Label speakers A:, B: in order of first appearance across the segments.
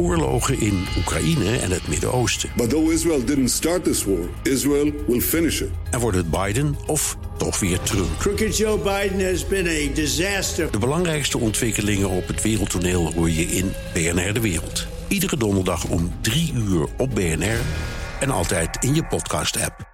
A: oorlogen in Oekraïne en het Midden-Oosten.
B: But though Israel didn't start this war, Israel will finish it.
A: En wordt het Biden of toch weer Trump?
C: Crooked Joe Biden has been a disaster.
A: De belangrijkste ontwikkelingen op het wereldtoneel hoor je in BNR De Wereld. Iedere donderdag om 3 uur op BNR en altijd in je podcast-app.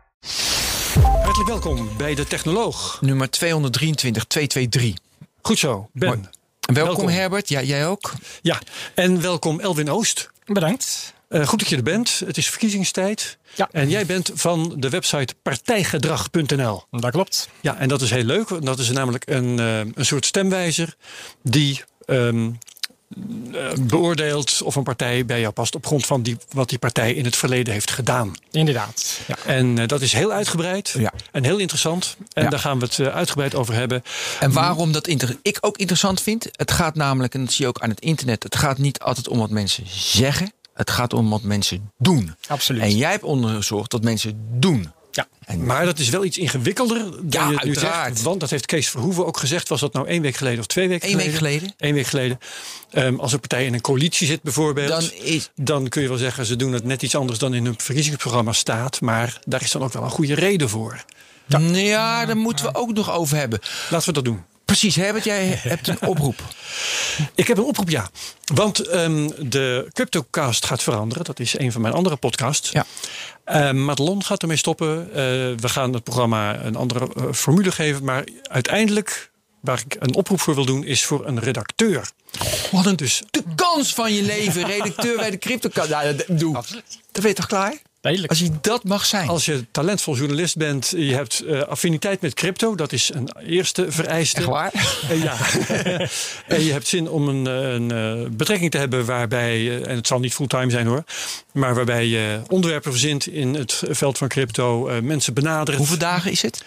D: Hartelijk welkom bij de Technoloog.
E: Nummer 223 223.
D: Goed zo, Ben.
E: Mooi. Welkom,
D: Welkom.
E: Herbert, ja, jij ook?
D: Ja, en welkom Elwin Oost.
F: Bedankt.
D: Eh, goed dat je er bent. Het is verkiezingstijd.
F: Ja.
D: En jij bent van de website partijgedrag.nl.
F: Dat klopt.
D: Ja, en dat is heel leuk. want Dat is namelijk een, eh, een soort stemwijzer die ehm, eh, beoordeelt of een partij bij jou past op grond van die, wat die partij in het verleden heeft gedaan.
F: Inderdaad. Ja.
D: En eh, dat is heel uitgebreid
E: Ja.
D: en heel interessant. En
E: Ja.
D: daar gaan we het eh, uitgebreid over hebben.
E: En waarom dat inter- ik ook interessant vind, het gaat namelijk, en dat zie je ook aan het internet, het gaat niet altijd om wat mensen zeggen, het gaat om wat mensen doen.
F: Absoluut.
E: En jij hebt onderzocht dat mensen doen.
F: Ja.
E: En
D: Maar dat is wel iets ingewikkelder dan
E: Ja,
D: je het nu
E: uiteraard.
D: zegt. Want dat heeft Kees Verhoeven ook gezegd. Was dat nou één week geleden of twee weken
E: Eén
D: geleden?
E: week geleden.
D: Eén week geleden. Ehm, als een partij in een coalitie zit bijvoorbeeld.
E: Dan is-
D: dan kun je wel zeggen ze doen het net iets anders dan in hun verkiezingsprogramma staat. Maar daar is dan ook wel een goede reden voor.
E: ja, daar moeten we ook nog over hebben.
D: Laten we dat doen.
E: Precies, Herbert, jij hebt een oproep.
D: Ik heb een oproep, ja. Want ehm, de CryptoCast gaat veranderen. Dat is een van mijn andere podcasts.
E: Ja.
D: Ehm, Madelon gaat ermee stoppen. Eh, we gaan het programma een andere eh, formule geven. Maar uiteindelijk, waar ik een oproep voor wil doen, is voor een redacteur.
E: Wat een
D: Dus
E: de kans van je leven, redacteur bij de crypto. Nou, doe. Dat weet je toch klaar? Als je dat mag zijn.
D: als je talentvol journalist bent, je hebt eh, affiniteit met crypto. Dat is een eerste vereiste.
E: Echt waar?
D: Eh, ja. en je hebt zin om een, eh, een eh, betrekking te hebben waarbij, en het zal niet fulltime zijn hoor, maar waarbij je onderwerpen verzint in het veld van crypto, eh, mensen benadert.
E: Hoeveel dagen is het?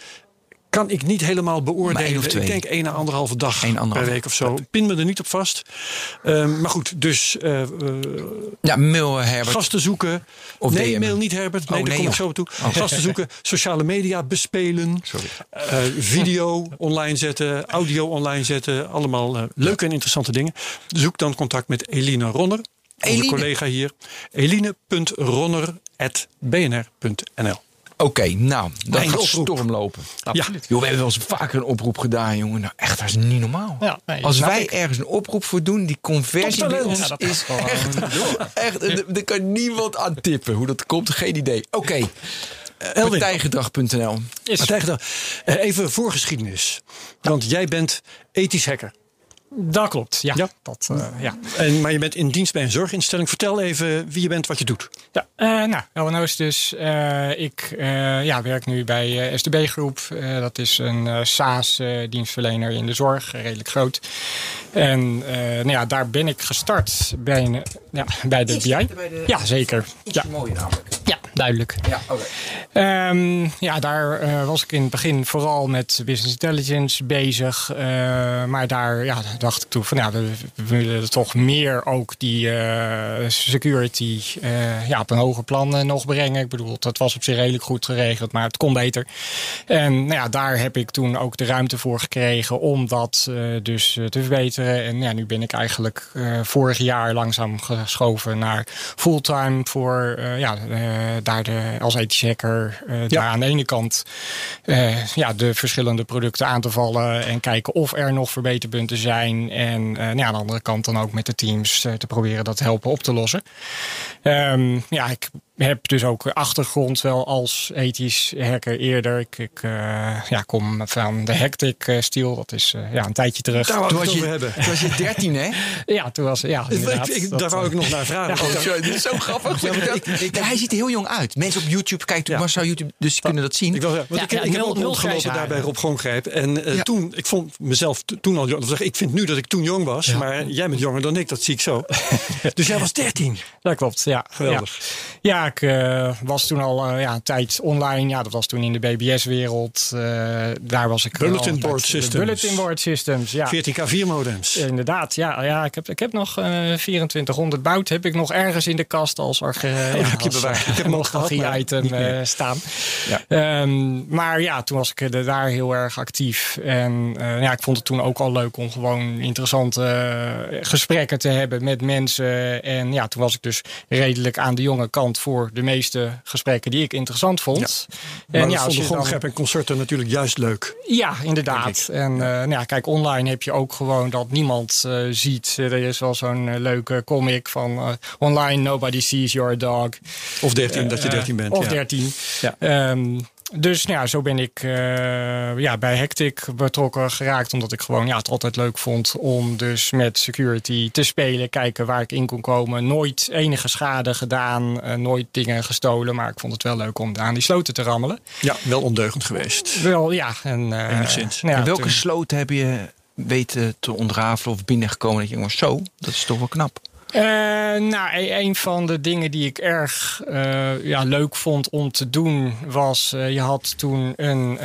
D: Kan ik niet helemaal beoordelen. Ik denk één à anderhalve dag
E: Eén, anderhalve.
D: per week of zo. Pin me er niet op vast. Ehm, maar goed, dus eh,
E: Ja, mail eh, Herbert.
D: gasten zoeken.
E: Of
D: nee,
E: DM.
D: mail niet Herbert. Nee,
E: Oh,
D: daar
E: nee,
D: kom ik zo toe. Gasten zoeken, sociale media bespelen.
E: Sorry.
D: video online zetten, audio online zetten. Allemaal leuke en interessante dingen. Zoek dan contact met Eline Ronner. Onze
E: Eline?
D: collega hier. Eline.ronner.bnr.nl
E: Oké, nou, dat
D: Mijn
E: gaat
D: oproep.
E: stormlopen.
F: Absoluut.
E: Joh, we hebben wel eens vaker een oproep gedaan, jongen. Nou, echt, dat is niet normaal.
F: Ja, nee,
E: Als wij
F: ik.
E: ergens een oproep voor doen, die conversie bij ons
F: Ja,
E: is echt, echt, er er kan niemand aan tippen. Hoe dat komt, geen idee. Oké, partijgedrag.nl.
F: Is.
D: Partijgedrag. Eh, Even voorgeschiedenis. Want jij bent ethisch hacker.
F: Dat klopt. Ja.
D: Ja.
F: Dat, eh, ja.
D: En, maar je bent in dienst bij een zorginstelling. Vertel even wie je bent, wat je doet.
F: Ja, eh, nou, Oost dus. Eh, ik eh, ja, werk nu bij eh, STB Groep. Eh, dat is een eh, SaaS-dienstverlener in de zorg, redelijk groot. En eh, nou ja, daar ben ik gestart bij, een, ja, bij de BI. Ja, zeker. Ja,
E: Mooi namelijk.
F: ja duidelijk.
E: Ja, oké.
F: Ehm, ja, daar eh, was ik in het begin vooral met business intelligence bezig. Eh, maar daar ja, dacht ik toen van ja, we, willen toch meer ook die eh, security ja, op een hoger plan nog brengen. Ik bedoel, dat was op zich redelijk goed geregeld, maar het kon beter. En nou ja, daar heb ik toen ook de ruimte voor gekregen om dat dus te verbeteren. En ja, nu ben ik eigenlijk vorig jaar langzaam geschoven naar fulltime voor ja, daar de, als ethisch hacker eh, daar aan de ene kant eh, ja, de verschillende producten aan te vallen en kijken of er nog verbeterpunten zijn. En eh, nou ja, aan de andere kant dan ook met de teams te proberen dat helpen op te lossen. Ehm, ja, ik heb dus ook achtergrond wel als ethisch hacker eerder. Ik, ik eh, ja, kom van de hectic eh, stil. Dat is eh, ja, een tijdje terug.
D: Daar
E: Toen
D: het
E: was,
D: over
E: je,
D: hebben.
E: toen was je 13, hè?
F: Ja, toen was ja, inderdaad.
D: ik-
F: Dat,
D: daar wou ik nog naar vragen.
E: Oh, sorry, dit is zo grappig.
D: Ja, want ik- ik-
E: hij ziet er heel jong uit. Mensen op YouTube kijken
D: Ja.
E: maar zou YouTube, dus die kunnen dat zien.
D: Ik, wil, zeggen, want
F: Ja,
D: ik,
F: ja,
D: ik heb ook
F: nul
D: rondgelopen
F: grijze
D: daar bij
F: haren.
D: Rob Gongrijp. En
E: Ja.
D: toen, ik vond mezelf toen al jong. Ik vind nu dat ik toen jong was. Maar jij bent jonger dan ik, dat zie ik zo. dus jij was 13.
F: Dat klopt, ja.
D: Geweldig.
F: Ja, uh, was toen al uh, ja, een tijd online. Ja, dat was toen in de BBS-wereld. Uh, daar was ik.
D: Bulletin Board Systems.
F: Bulletin Board Systems, ja.
D: 14K4 modems.
F: Inderdaad, ja. ja ik, heb, ik heb nog 2400 bout. Heb ik nog ergens in de kast als, arge, ja,
D: je bewaard.
F: ik heb nog archie-item staan. Ja. Um, maar ja, toen was ik daar heel erg actief. En ja, ik vond het toen ook al leuk om gewoon interessante gesprekken te hebben met mensen. En ja, toen was ik dus redelijk aan de jonge kant voor de meeste gesprekken die ik interessant vond.
D: Ja. En ja, als je dan... en concerten natuurlijk juist leuk.
F: Ja, inderdaad. En ja. Uh, nou ja, kijk, online heb je ook gewoon dat niemand uh, ziet. Er is wel zo'n leuke comic van online nobody sees your dog.
D: Of 13, dat je 13 bent.
F: Of ja. 13. Ja. Um, dus nou ja, zo ben ik uh, ja, bij Hectic betrokken geraakt. Omdat ik gewoon ja, het altijd leuk vond om dus met security te spelen. Kijken waar ik in kon komen. Nooit enige schade gedaan. Uh, nooit dingen gestolen. Maar ik vond het wel leuk om aan die sloten te rammelen.
D: Ja, wel ondeugend geweest.
F: Wel, ja. En, uh,
D: Enigszins.
E: Nou ja, welke toen... sloten heb je weten te ontrafelen of binnengekomen? Dat je jongens, zo, dat is toch wel knap.
F: Uh, nou, een van de dingen die ik erg uh, ja, leuk vond om te doen was... Uh, je had toen een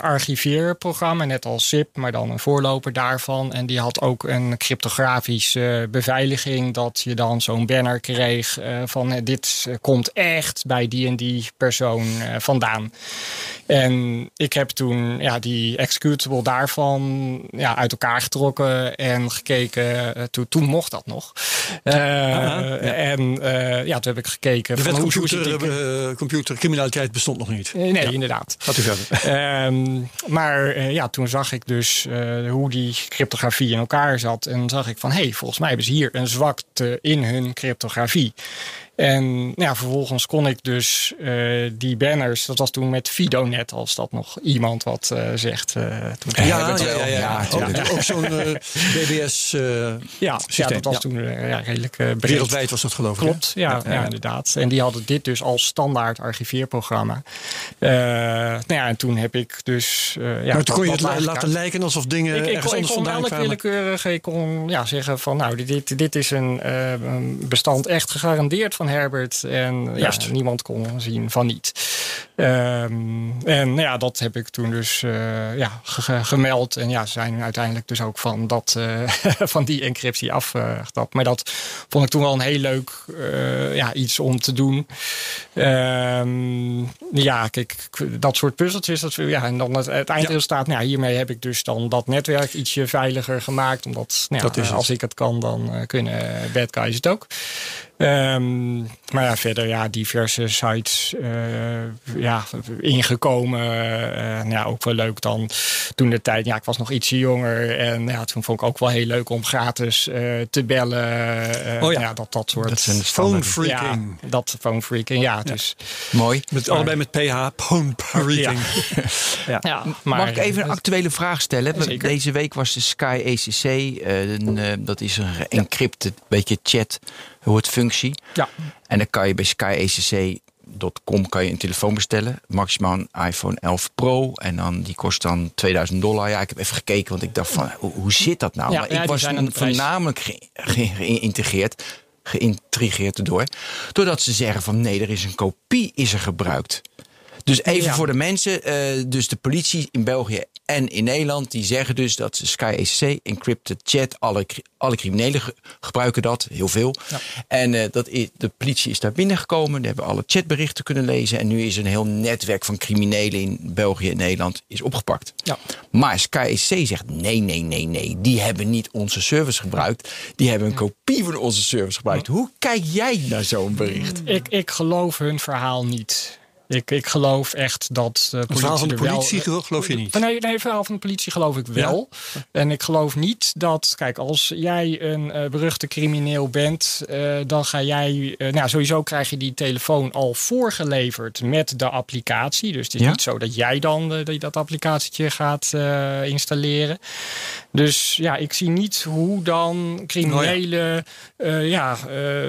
F: archiveerprogramma, net als ZIP, maar dan een voorloper daarvan. En die had ook een cryptografische beveiliging... dat je dan zo'n banner kreeg van dit komt echt bij die en die persoon vandaan. En ik heb toen ja, die executable daarvan ja, uit elkaar getrokken en gekeken. Toen, toen mocht dat nog. Ja. En uh, ja, toen heb ik gekeken.
D: De wet van computer, die... computercriminaliteit bestond nog niet.
F: nee, ja. inderdaad.
D: Gaat u verder.
F: Um, maar ja, toen zag ik dus hoe die cryptografie in elkaar zat. En zag ik van, hé, hey, volgens mij hebben ze hier een zwakte in hun cryptografie. En nou ja, vervolgens kon ik dus uh, die banners, dat was toen met Fidonet, als dat nog iemand wat uh, zegt. Uh,
D: toen ja, ja, ja, ja, ja, Ook, ook zo'n BBS
F: ja, ja, dat was toen ja, redelijk breed.
D: Wereldwijd was dat geloof ik.
F: Klopt, ja, ja, inderdaad. En die hadden dit dus als standaard archiveerprogramma. nou ja, en toen heb ik dus... ja,
D: maar toen kon je het laten uit. lijken alsof dingen ik, ik, ergens
F: ik,
D: ik kon
F: elk willekeurig, ik kon ja, zeggen van nou, dit, dit is een bestand echt gegarandeerd van Herbert. En ja, niemand kon zien van niet. Um, en nou ja, dat heb ik toen dus uh, ja, gemeld. En ja, ze zijn uiteindelijk dus ook van, dat, uh, van die encryptie afgestapt. maar dat vond ik toen wel een heel leuk uh, ja, iets om te doen. Um, ja, kijk, dat soort puzzeltjes. Dat, ja, en dan het, het eindresultaat. Ja. Nou, hiermee heb ik dus dan dat netwerk ietsje veiliger gemaakt. Omdat nou, dat is als ik het kan, dan kunnen bad guys het ook. Um, maar ja, verder ja, diverse sites uh, ja, ingekomen. Uh, nou ja, ook wel leuk dan toen de tijd. Ja, ik was nog ietsje jonger. En ja, toen vond ik ook wel heel leuk om gratis uh, te bellen. oh ja. ja. dat, dat soort.
D: Dat is phone freaking.
F: Ja, dat phone freaking, ja. Dus,
E: Mooi.
D: Met, maar, allebei met PH, phone freaking.
E: ja. ja. maar, Mag ik even een actuele vraag stellen? Zeker. Deze week was de Sky ACC. Een, dat is een encrypted beetje chat functie.
F: Ja.
E: En dan kan je bij skyacc.com kan je een telefoon bestellen. Maximaal een iPhone 11 Pro. En dan, die kost dan 2000 dollar. Ja, ik heb even gekeken, want ik dacht van, hoe, hoe zit dat nou?
F: Ja,
E: maar
F: ja,
E: ik was voornamelijk geïntegreerd, geïntrigeerd erdoor. Doordat ze zeggen van, nee, er is een kopie is er gebruikt. Dus even ja. voor de mensen, uh, dus de politie in België en in Nederland, die zeggen dus dat Sky ECC, encrypted chat, alle, alle criminelen ge gebruiken dat, heel veel. Ja. En uh, dat is, de politie is daar binnengekomen, die hebben alle chatberichten kunnen lezen. En nu is een heel netwerk van criminelen in België en Nederland is opgepakt.
F: Ja.
E: Maar Sky ECC zegt nee, nee, nee, nee, die hebben niet onze service gebruikt. Die hebben een kopie van onze service gebruikt. Hoe kijk jij naar zo'n bericht?
F: Ik, ik geloof hun verhaal niet. Ik, ik geloof echt dat de politie. Het
D: verhaal van de politie wel, geloof je niet?
F: Nee, nee, het verhaal van de politie geloof ik wel. Ja? En ik geloof niet dat, kijk, als jij een uh, beruchte crimineel bent, dan ga jij. Nou, sowieso krijg je die telefoon al voorgeleverd met de applicatie. Dus het is ja? niet zo dat jij dan dat applicatietje gaat installeren. Dus ja, ik zie niet hoe dan criminelen oh ja. ja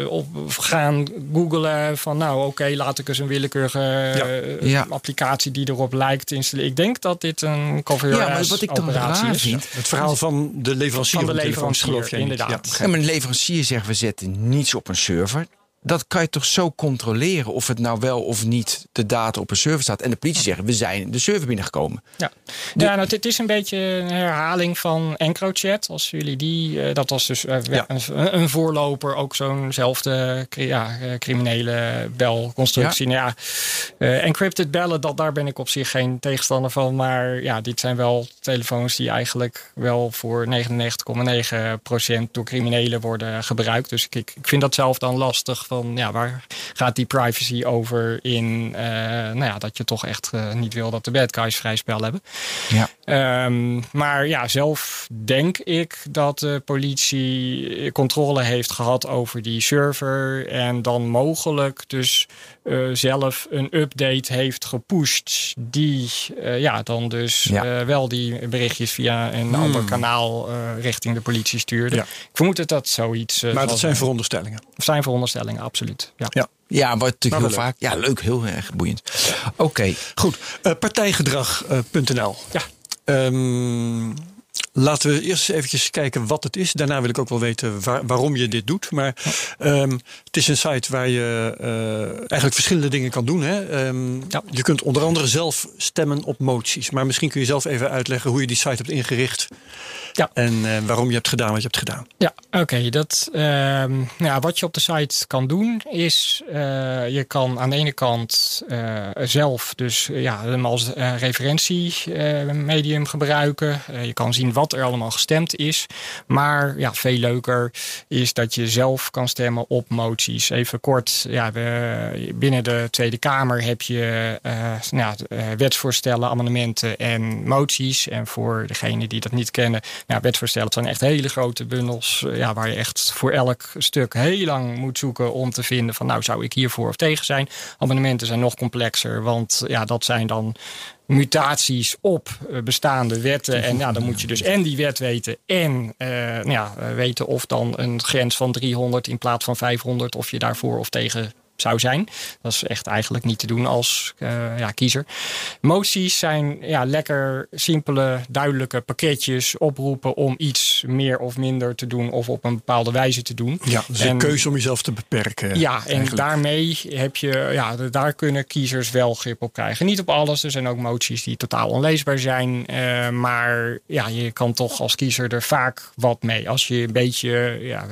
F: op, gaan googlen van, nou, oké, okay, laat ik eens een willekeurige ja. Ja. applicatie die erop lijkt installeren. Ik denk dat dit een cover ja, maar wat ik dan raar
D: is. Vind, het verhaal van de leverancier.
F: Van de leverancier, geloof je inderdaad.
E: Ja. En mijn leverancier zegt, we zetten niets op een server. Dat kan je toch zo controleren of het nou wel of niet de data op een server staat. En de politie zeggen, we zijn de server binnengekomen.
F: Ja, ja nou, het is een beetje een herhaling van EncroChat. Als jullie die, uh, dat was dus uh, ja. een, een, voorloper, ook zo'nzelfde ja, criminele belconstructie. Ja. Nou ja, uh, encrypted bellen, dat, daar ben ik op zich geen tegenstander van. Maar ja, dit zijn wel telefoons die eigenlijk wel voor 99,9% door criminelen worden gebruikt. Dus ik, ik vind dat zelf dan lastig van ja, waar gaat die privacy over in uh, nou ja, dat je toch echt uh, niet wil dat de bad guys vrij spel hebben. Ja. Um, maar ja, zelf denk ik dat de politie controle heeft gehad over die server en dan mogelijk dus uh, zelf een update heeft gepusht die ja, dan dus ja. wel die berichtjes via een hmm. ander kanaal richting de politie stuurde. Ja. Ik vermoed dat dat zoiets.
D: maar dat zijn veronderstellingen.
F: Zijn veronderstellingen absoluut. Ja.
E: ja. Ja, wat natuurlijk heel vaak. Ja, leuk, heel erg boeiend. Oké. Okay.
D: Goed. Uh, partijgedrag.nl. ja. Um, Laten we eerst eventjes kijken wat het is. Daarna wil ik ook wel weten waar, waarom je dit doet. Maar um, het is een site waar je uh, eigenlijk verschillende dingen kan doen. Hè? Um, ja. Je kunt onder andere zelf stemmen op moties. Maar misschien kun je zelf even uitleggen hoe je die site hebt ingericht. Ja. En uh, waarom je hebt gedaan wat je hebt gedaan.
F: Ja, oké. Okay, dat uh, ja, wat je op de site kan doen is... Uh, je kan aan de ene kant zelf dus ja, hem als referentiemedium gebruiken. je kan zien wat er allemaal gestemd is. Maar ja, veel leuker is dat je zelf kan stemmen op moties. Even kort, ja, we, binnen de Tweede Kamer heb je nou, wetsvoorstellen, amendementen en moties. En voor degenen die dat niet kennen ja, wetsvoorstellen zijn echt hele grote bundels. Eh, ja, waar je echt voor elk stuk heel lang moet zoeken om te vinden van nou zou ik hiervoor of tegen zijn. Amendementen zijn nog complexer, want ja, dat zijn dan mutaties op eh, bestaande wetten. En ja, dan moet je dus en die wet weten en uh, nou ja, weten of dan een grens van 300 in plaats van 500, of je daarvoor of tegen zou zijn. Dat is echt eigenlijk niet te doen als uh, ja, kiezer. Moties zijn ja, lekker simpele, duidelijke pakketjes oproepen om iets meer of minder te doen of op een bepaalde wijze te doen.
D: Ja, dus een keuze om jezelf te beperken.
F: Ja, en daarmee heb je, ja, daar kunnen kiezers wel grip op krijgen. Niet op alles, er zijn ook moties die totaal onleesbaar zijn. Uh, maar ja, je kan toch als kiezer er vaak wat mee. Als je een beetje, ja,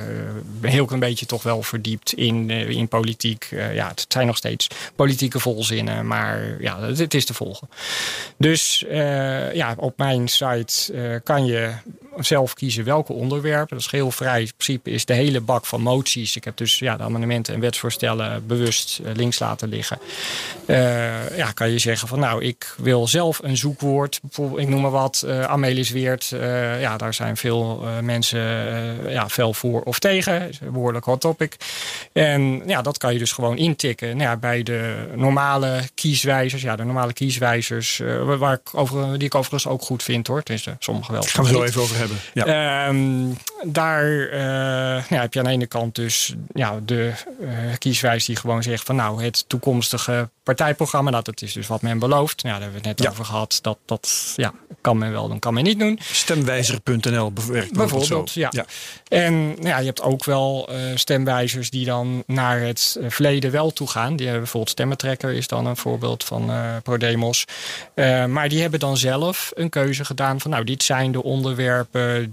F: uh, heel klein beetje toch wel verdiept in, in politiek ja, het zijn nog steeds politieke volzinnen, maar ja, het, is te volgen. Dus uh, ja, op mijn site uh, kan je zelf kiezen welke onderwerpen. Dat is heel vrij. In principe is de hele bak van moties. Ik heb dus ja, de amendementen en wetsvoorstellen bewust uh, links laten liggen. Uh, ja, kan je zeggen van nou, ik wil zelf een zoekwoord. Bijvoorbeeld, ik noem maar wat, uh, Amelis Weert. ja, daar zijn veel mensen ja, fel voor of tegen. Is een behoorlijk hot topic. En ja, dat kan je dus gewoon intikken. Nou ja, bij de normale kieswijzers. Ja, de normale kieswijzers. waar ik over, die ik overigens ook goed vind hoor. Het is sommige wel.
D: Gaan we zo even over hebben.
F: Ja. Um, daar uh, ja, heb je aan de ene kant dus ja, de uh, kieswijze die gewoon zegt van nou het toekomstige partijprogramma, dat het is dus wat men belooft. Nou, daar hebben we het net ja. over gehad. Dat, dat ja, kan men wel, dan kan men niet doen.
D: Stemwijzer.nl
F: bijvoorbeeld. Bijvoorbeeld, ja. ja. En ja, je hebt ook wel uh, stemwijzers die dan naar het verleden wel toe gaan. Die hebben bijvoorbeeld Stemmetrekker is dan een voorbeeld van ProDemos. Maar die hebben dan zelf een keuze gedaan van nou, dit zijn de onderwerpen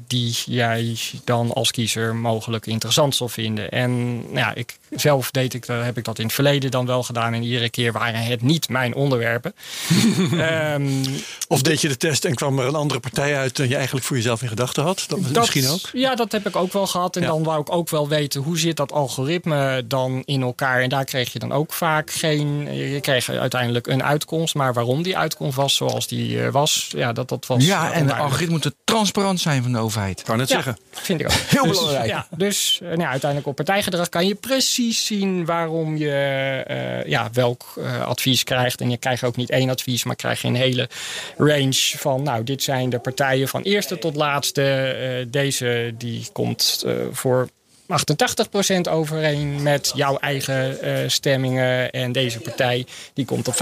F: die jij dan als kiezer mogelijk interessant zal vinden. En nou ja, ik zelf deed ik, heb ik dat in het verleden dan wel gedaan. En iedere keer waren het niet mijn onderwerpen.
D: um, of deed je de test en kwam er een andere partij uit dan je eigenlijk voor jezelf in gedachten had? Dat, dat misschien ook?
F: Ja, dat heb ik ook wel gehad. En ja. dan wou ik ook wel weten hoe zit dat algoritme dan in elkaar. En daar kreeg je dan ook vaak geen. Je kreeg uiteindelijk een uitkomst. Maar waarom die uitkomst was zoals die uh, was, ja, dat, dat was.
E: Ja, en het algoritme moet transparant zijn van de overheid.
D: Kan het
F: ja,
D: zeggen.
F: Vind ik ook.
E: Heel dus, belangrijk.
F: Ja, dus uh, nou, uiteindelijk op partijgedrag kan je precies zien waarom je uh, ja, welk advies krijgt. En je krijgt ook niet één advies, maar krijg je een hele range van. Nou, dit zijn de partijen van eerste tot laatste. deze die komt voor 88% overeen met jouw eigen eh, stemmingen. En deze partij die komt op 5%.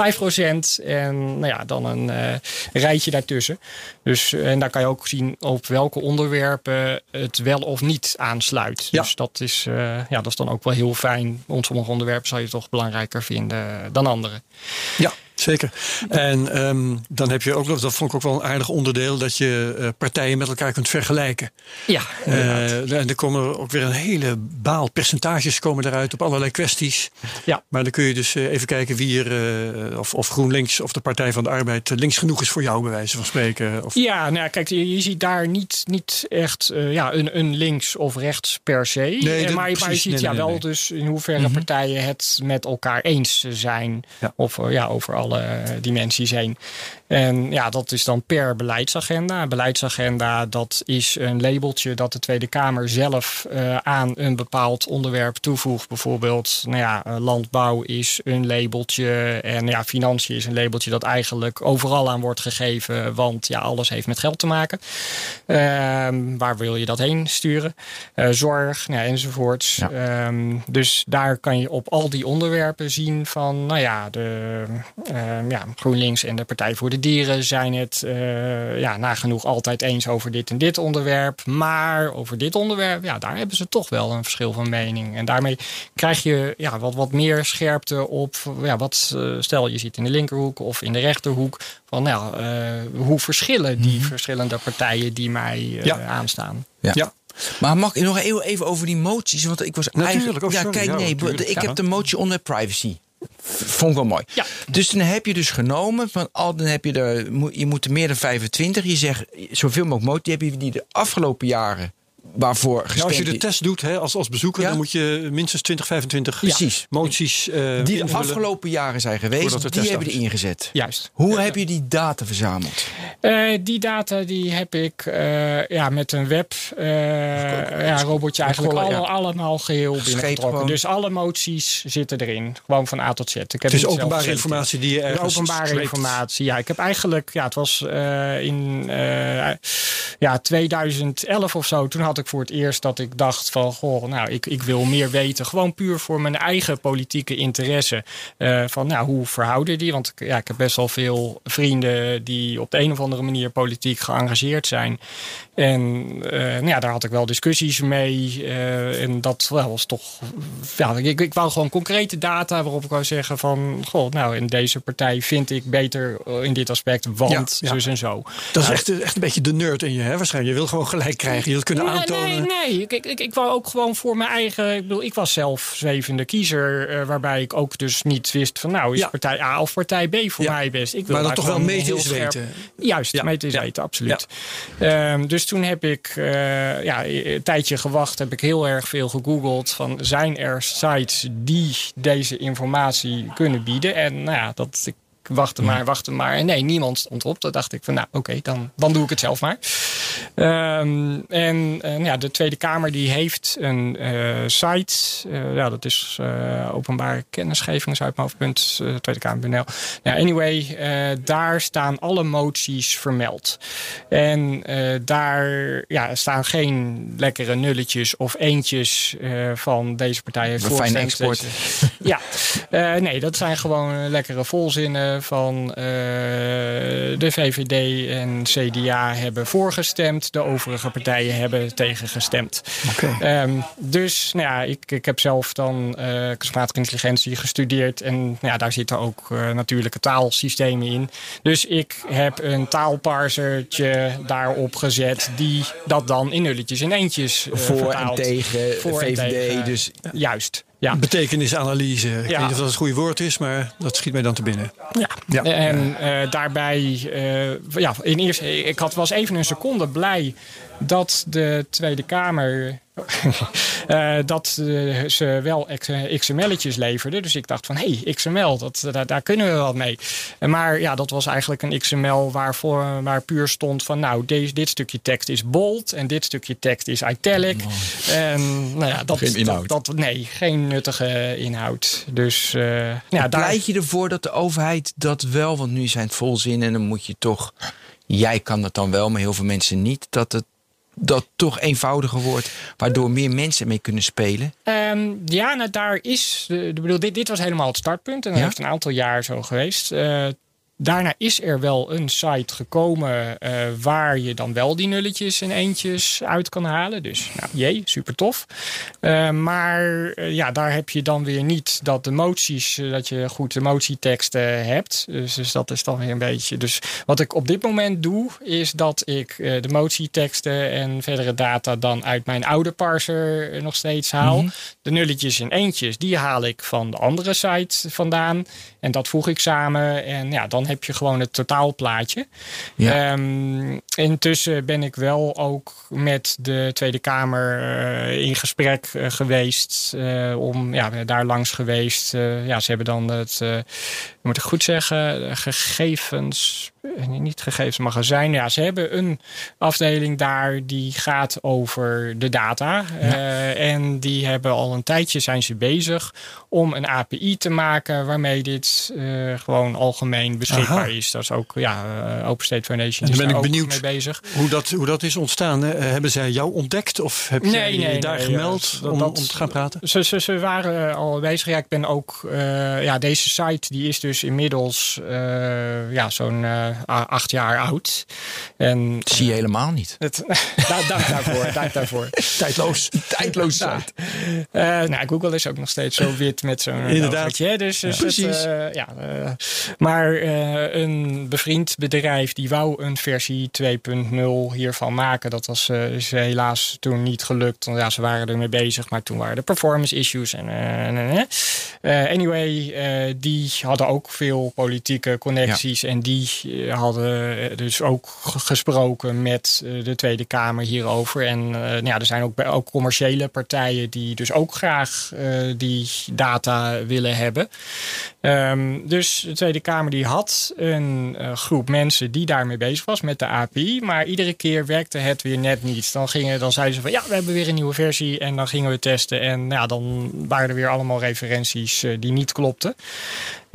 F: En nou ja, dan een uh, rijtje daartussen. Dus, en daar kan je ook zien op welke onderwerpen het wel of niet aansluit.
D: Ja.
F: Dus dat is, ja, dat is dan ook wel heel fijn. Want sommige onderwerpen zou je toch belangrijker vinden dan andere.
D: Ja. Zeker. En um, dan heb je ook nog, dat vond ik ook wel een aardig onderdeel, dat je uh, partijen met elkaar kunt vergelijken.
F: Ja.
D: Uh, en er komen ook weer een hele baal percentages komen eruit op allerlei kwesties.
F: Ja.
D: Maar dan kun je dus uh, even kijken wie er, of, of GroenLinks of de Partij van de Arbeid links genoeg is voor jou, bij wijze van spreken. Of...
F: Ja, nou kijk, je, je, ziet daar niet, niet echt ja, een, een links of rechts per se.
D: Nee,
F: maar,
D: precies,
F: maar je ziet
D: nee,
F: ja wel dus in hoeverre
D: mm -hmm.
F: partijen het met elkaar eens zijn.
D: Ja.
F: Of ja, over alle dimensies heen. En ja, dat is dan per beleidsagenda. Een beleidsagenda, dat is een labeltje dat de Tweede Kamer zelf uh, aan een bepaald onderwerp toevoegt. Bijvoorbeeld, nou ja, landbouw is een labeltje en ja, financiën is een labeltje dat eigenlijk overal aan wordt gegeven, want ja, alles heeft met geld te maken. Uh, waar wil je dat heen sturen? Uh, zorg, nou ja, enzovoorts. Ja. Um, dus daar kan je op al die onderwerpen zien van, nou ja, de ja, GroenLinks en de Partij voor de Dieren zijn het uh, ja, nagenoeg altijd eens over dit en dit onderwerp. Maar over dit onderwerp, ja, daar hebben ze toch wel een verschil van mening. En daarmee krijg je ja, wat, wat meer scherpte op, ja, wat uh, stel je ziet in de linkerhoek of in de rechterhoek. Van nou, uh, hoe verschillen die mm -hmm. verschillende partijen die mij
D: ja.
F: aanstaan.
D: ja. ja.
E: Maar mag ik nog even over die moties? Want ik was
D: natuurlijk.
E: eigenlijk.
D: Oh,
E: ja, kijk, nee, ik heb de motie onder privacy. Vond ik wel mooi.
F: Ja.
E: Dus dan heb je dus genomen van al dan heb je er, je moet er meer dan 25. Je zegt zoveel mogelijk motie. Die heb je die de afgelopen jaren waarvoor gestemd.
D: Als je de test doet hè, als, als bezoeker,
E: Ja.
D: dan moet je minstens 20, 25
E: Precies.
D: moties eh
E: die de afgelopen jaren zijn geweest, die
D: test
E: hebben
D: is.
E: ingezet.
F: Juist.
E: Hoe heb je die data verzameld?
F: Eh, die data die heb ik eh, ja, met een web eh, ja, robotje eigenlijk
E: Gollen, ja.
F: alle, allemaal geheel binnengetrokken. Dus alle moties zitten erin. Gewoon van A tot Z. Ik heb
D: Het is openbare informatie die je ergens
F: openbare informatie. Ja, ik heb eigenlijk, ja, het was eh, in eh, ja, 2011 of zo. Toen had ik voor het eerst dat ik dacht van, goh, nou, ik, ik wil meer weten. Gewoon puur voor mijn eigen politieke interesse. Eh, van, nou, hoe verhouden die? Want ik- ja, ik heb best wel veel vrienden die op de een of andere manier politiek geëngageerd zijn. En eh, nou ja, daar had ik wel discussies mee. eh, en dat was toch. Ja, ik, ik wou gewoon concrete data waarop ik wou zeggen van. Goh, nou, in deze partij vind ik beter in dit aspect, want
D: Ja,
F: en zo.
D: Dat is echt, echt een beetje de nerd in je, hè, waarschijnlijk. Je wil gewoon gelijk krijgen. Je wilt kunnen aantonen.
F: Nee, nee. Ik, ik, ik, ik wou ook gewoon voor mijn eigen. Ik bedoel, ik was zelf zwevende kiezer. eh, waarbij ik ook dus niet wist van nou is
D: Ja.
F: partij A of partij B voor
D: Ja.
F: mij best. Ik wil
D: Maar
F: daar
D: toch wel is
F: scherp-
D: weten.
F: Juist,
D: Ja.
F: is
D: Ja.
F: weten, absoluut. Ehm, dus toen heb ik eh, ja, een tijdje gewacht, heb ik heel erg veel gegoogeld van zijn er sites die deze informatie kunnen bieden. En nou ja, dat ik wachtte maar, wachtte maar. En nee, niemand stond op. Dan dacht ik van nou oké, dan, dan doe ik het zelf maar. Ehm, en ja, de Tweede Kamer die heeft een eh, site. Eh, ja, dat is eh, openbare kennisgeving, is uit mijn hoofdpunt, Tweede Kamer.nl. Nou, anyway, daar staan alle moties vermeld. En daar ja, staan geen lekkere nulletjes of eentjes van deze partij heeft
E: Een fijne
F: voorgestemd,
E: export.
F: ja, nee, dat zijn gewoon lekkere volzinnen van eh, de VVD en CDA hebben voorgestemd. De overige partijen hebben tegengestemd.
D: Oké.
F: Ehm, dus nou ja, ik, ik heb zelf dan eh kunstmatige intelligentie gestudeerd. En nou ja, daar zitten ook eh, natuurlijke taalsystemen in. Dus ik heb een taalparsertje daarop gezet... die dat dan in nulletjes en eentjes
E: Voor en tegen
F: Voor en
E: VVD.
F: tegen.
E: Dus
F: Juist, ja.
D: Betekenisanalyse. Ik
F: Ja.
D: weet niet of dat het goede woord is, maar dat schiet mij dan te binnen.
F: Ja.
D: Ja.
F: En eh, daarbij, eh, ja, in eerste, ik had, was even een seconde blij dat de Tweede Kamer. eh, dat eh, ze wel XML'tjes leverden. Dus ik dacht van, hé, hey, XML, dat, daar, daar kunnen we wat mee. Eh, Maar ja, dat was eigenlijk een XML waarvoor, waar puur stond van... nou, deze, dit stukje tekst is bold en dit stukje tekst is italic. En nou ja, dat,
E: Geen inhoud.
F: Dat, dat, nee, geen nuttige inhoud. Dus eh, ja, daar...
E: pleit je ervoor dat de overheid dat wel, want nu zijn het volzin en dan moet je toch, jij kan dat dan wel, maar heel veel mensen niet, dat het dat toch eenvoudiger wordt, waardoor meer mensen mee kunnen spelen?
F: Ehm, ja, nou daar is. De, de bedoel, dit, dit was helemaal het startpunt. En dat
E: Ja?
F: heeft een aantal jaar zo geweest. Eh, daarna is er wel een site gekomen eh, waar je dan wel die nulletjes en eentjes uit kan halen. Dus nou, jee, super tof. Eh, maar eh, ja, daar heb je dan weer niet dat de moties, dat je goed de motieteksten hebt. Dus, dus dat is dan weer een beetje. Dus wat ik op dit moment doe, is dat ik de motieteksten en verdere data dan uit mijn oude parser nog steeds haal. De nulletjes en eentjes, die haal ik van de andere site vandaan. En dat voeg ik samen. En ja, dan heb je gewoon het totaalplaatje.
E: Ja.
F: Ehm, intussen ben ik wel ook met de Tweede Kamer eh, in gesprek eh, geweest. eh, om, ja, daar langs geweest. Ja, ze hebben dan het, moet ik goed zeggen, gegevens. eh, Niet gegevensmagazijn. Ja, ze hebben een afdeling daar die gaat over de data. Eh, en die hebben al een tijdje zijn ze bezig om een API te maken waarmee dit eh, gewoon algemeen beschikbaar
D: Aha.
F: is. Dat is ook ja, Open State Foundation
D: En dan ben ik
F: ook
D: benieuwd
F: mee bezig.
D: Hoe dat, hoe dat is ontstaan. hè? Hebben zij jou ontdekt of heb
F: Nee,
D: je
F: nee,
D: daar
F: nee,
D: gemeld
F: ja, dat-
D: om,
F: dat-
D: om te gaan praten?
F: Ze, ze, ze waren al bezig. Ja, ik ben ook. ja, deze site die is dus inmiddels eh, ja, zo'n eh, acht jaar oud. En
E: Dat zie je helemaal niet.
F: het, dank, dank daarvoor. Dank daarvoor.
D: Tijdloos.
E: Tijdloos
F: Ja. Eh, nou, Google is ook nog steeds zo wit met zo'n
D: Inderdaad.
F: Dus, dus
D: Precies.
F: het, ja, maar eh, een bevriend bedrijf die wou een versie 2.0 hiervan maken. Dat was eh, is helaas toen niet gelukt. Want ja, ze waren ermee bezig, maar toen waren er performance issues. En, anyway, die hadden ook veel politieke connecties. En die eh, hadden eh, dus ook gesproken met eh, de Tweede Kamer hierover. En nou ja, er zijn ook, bij- ook commerciële partijen die dus ook graag die data willen hebben. Ehm, dus de Tweede Kamer die had een groep mensen die daarmee bezig was met de API. Maar iedere keer werkte het weer net niet. Dan, gingen, dan zeiden ze van ja, we hebben weer een nieuwe versie. En dan gingen we testen. En ja, dan waren er weer allemaal referenties die niet klopten.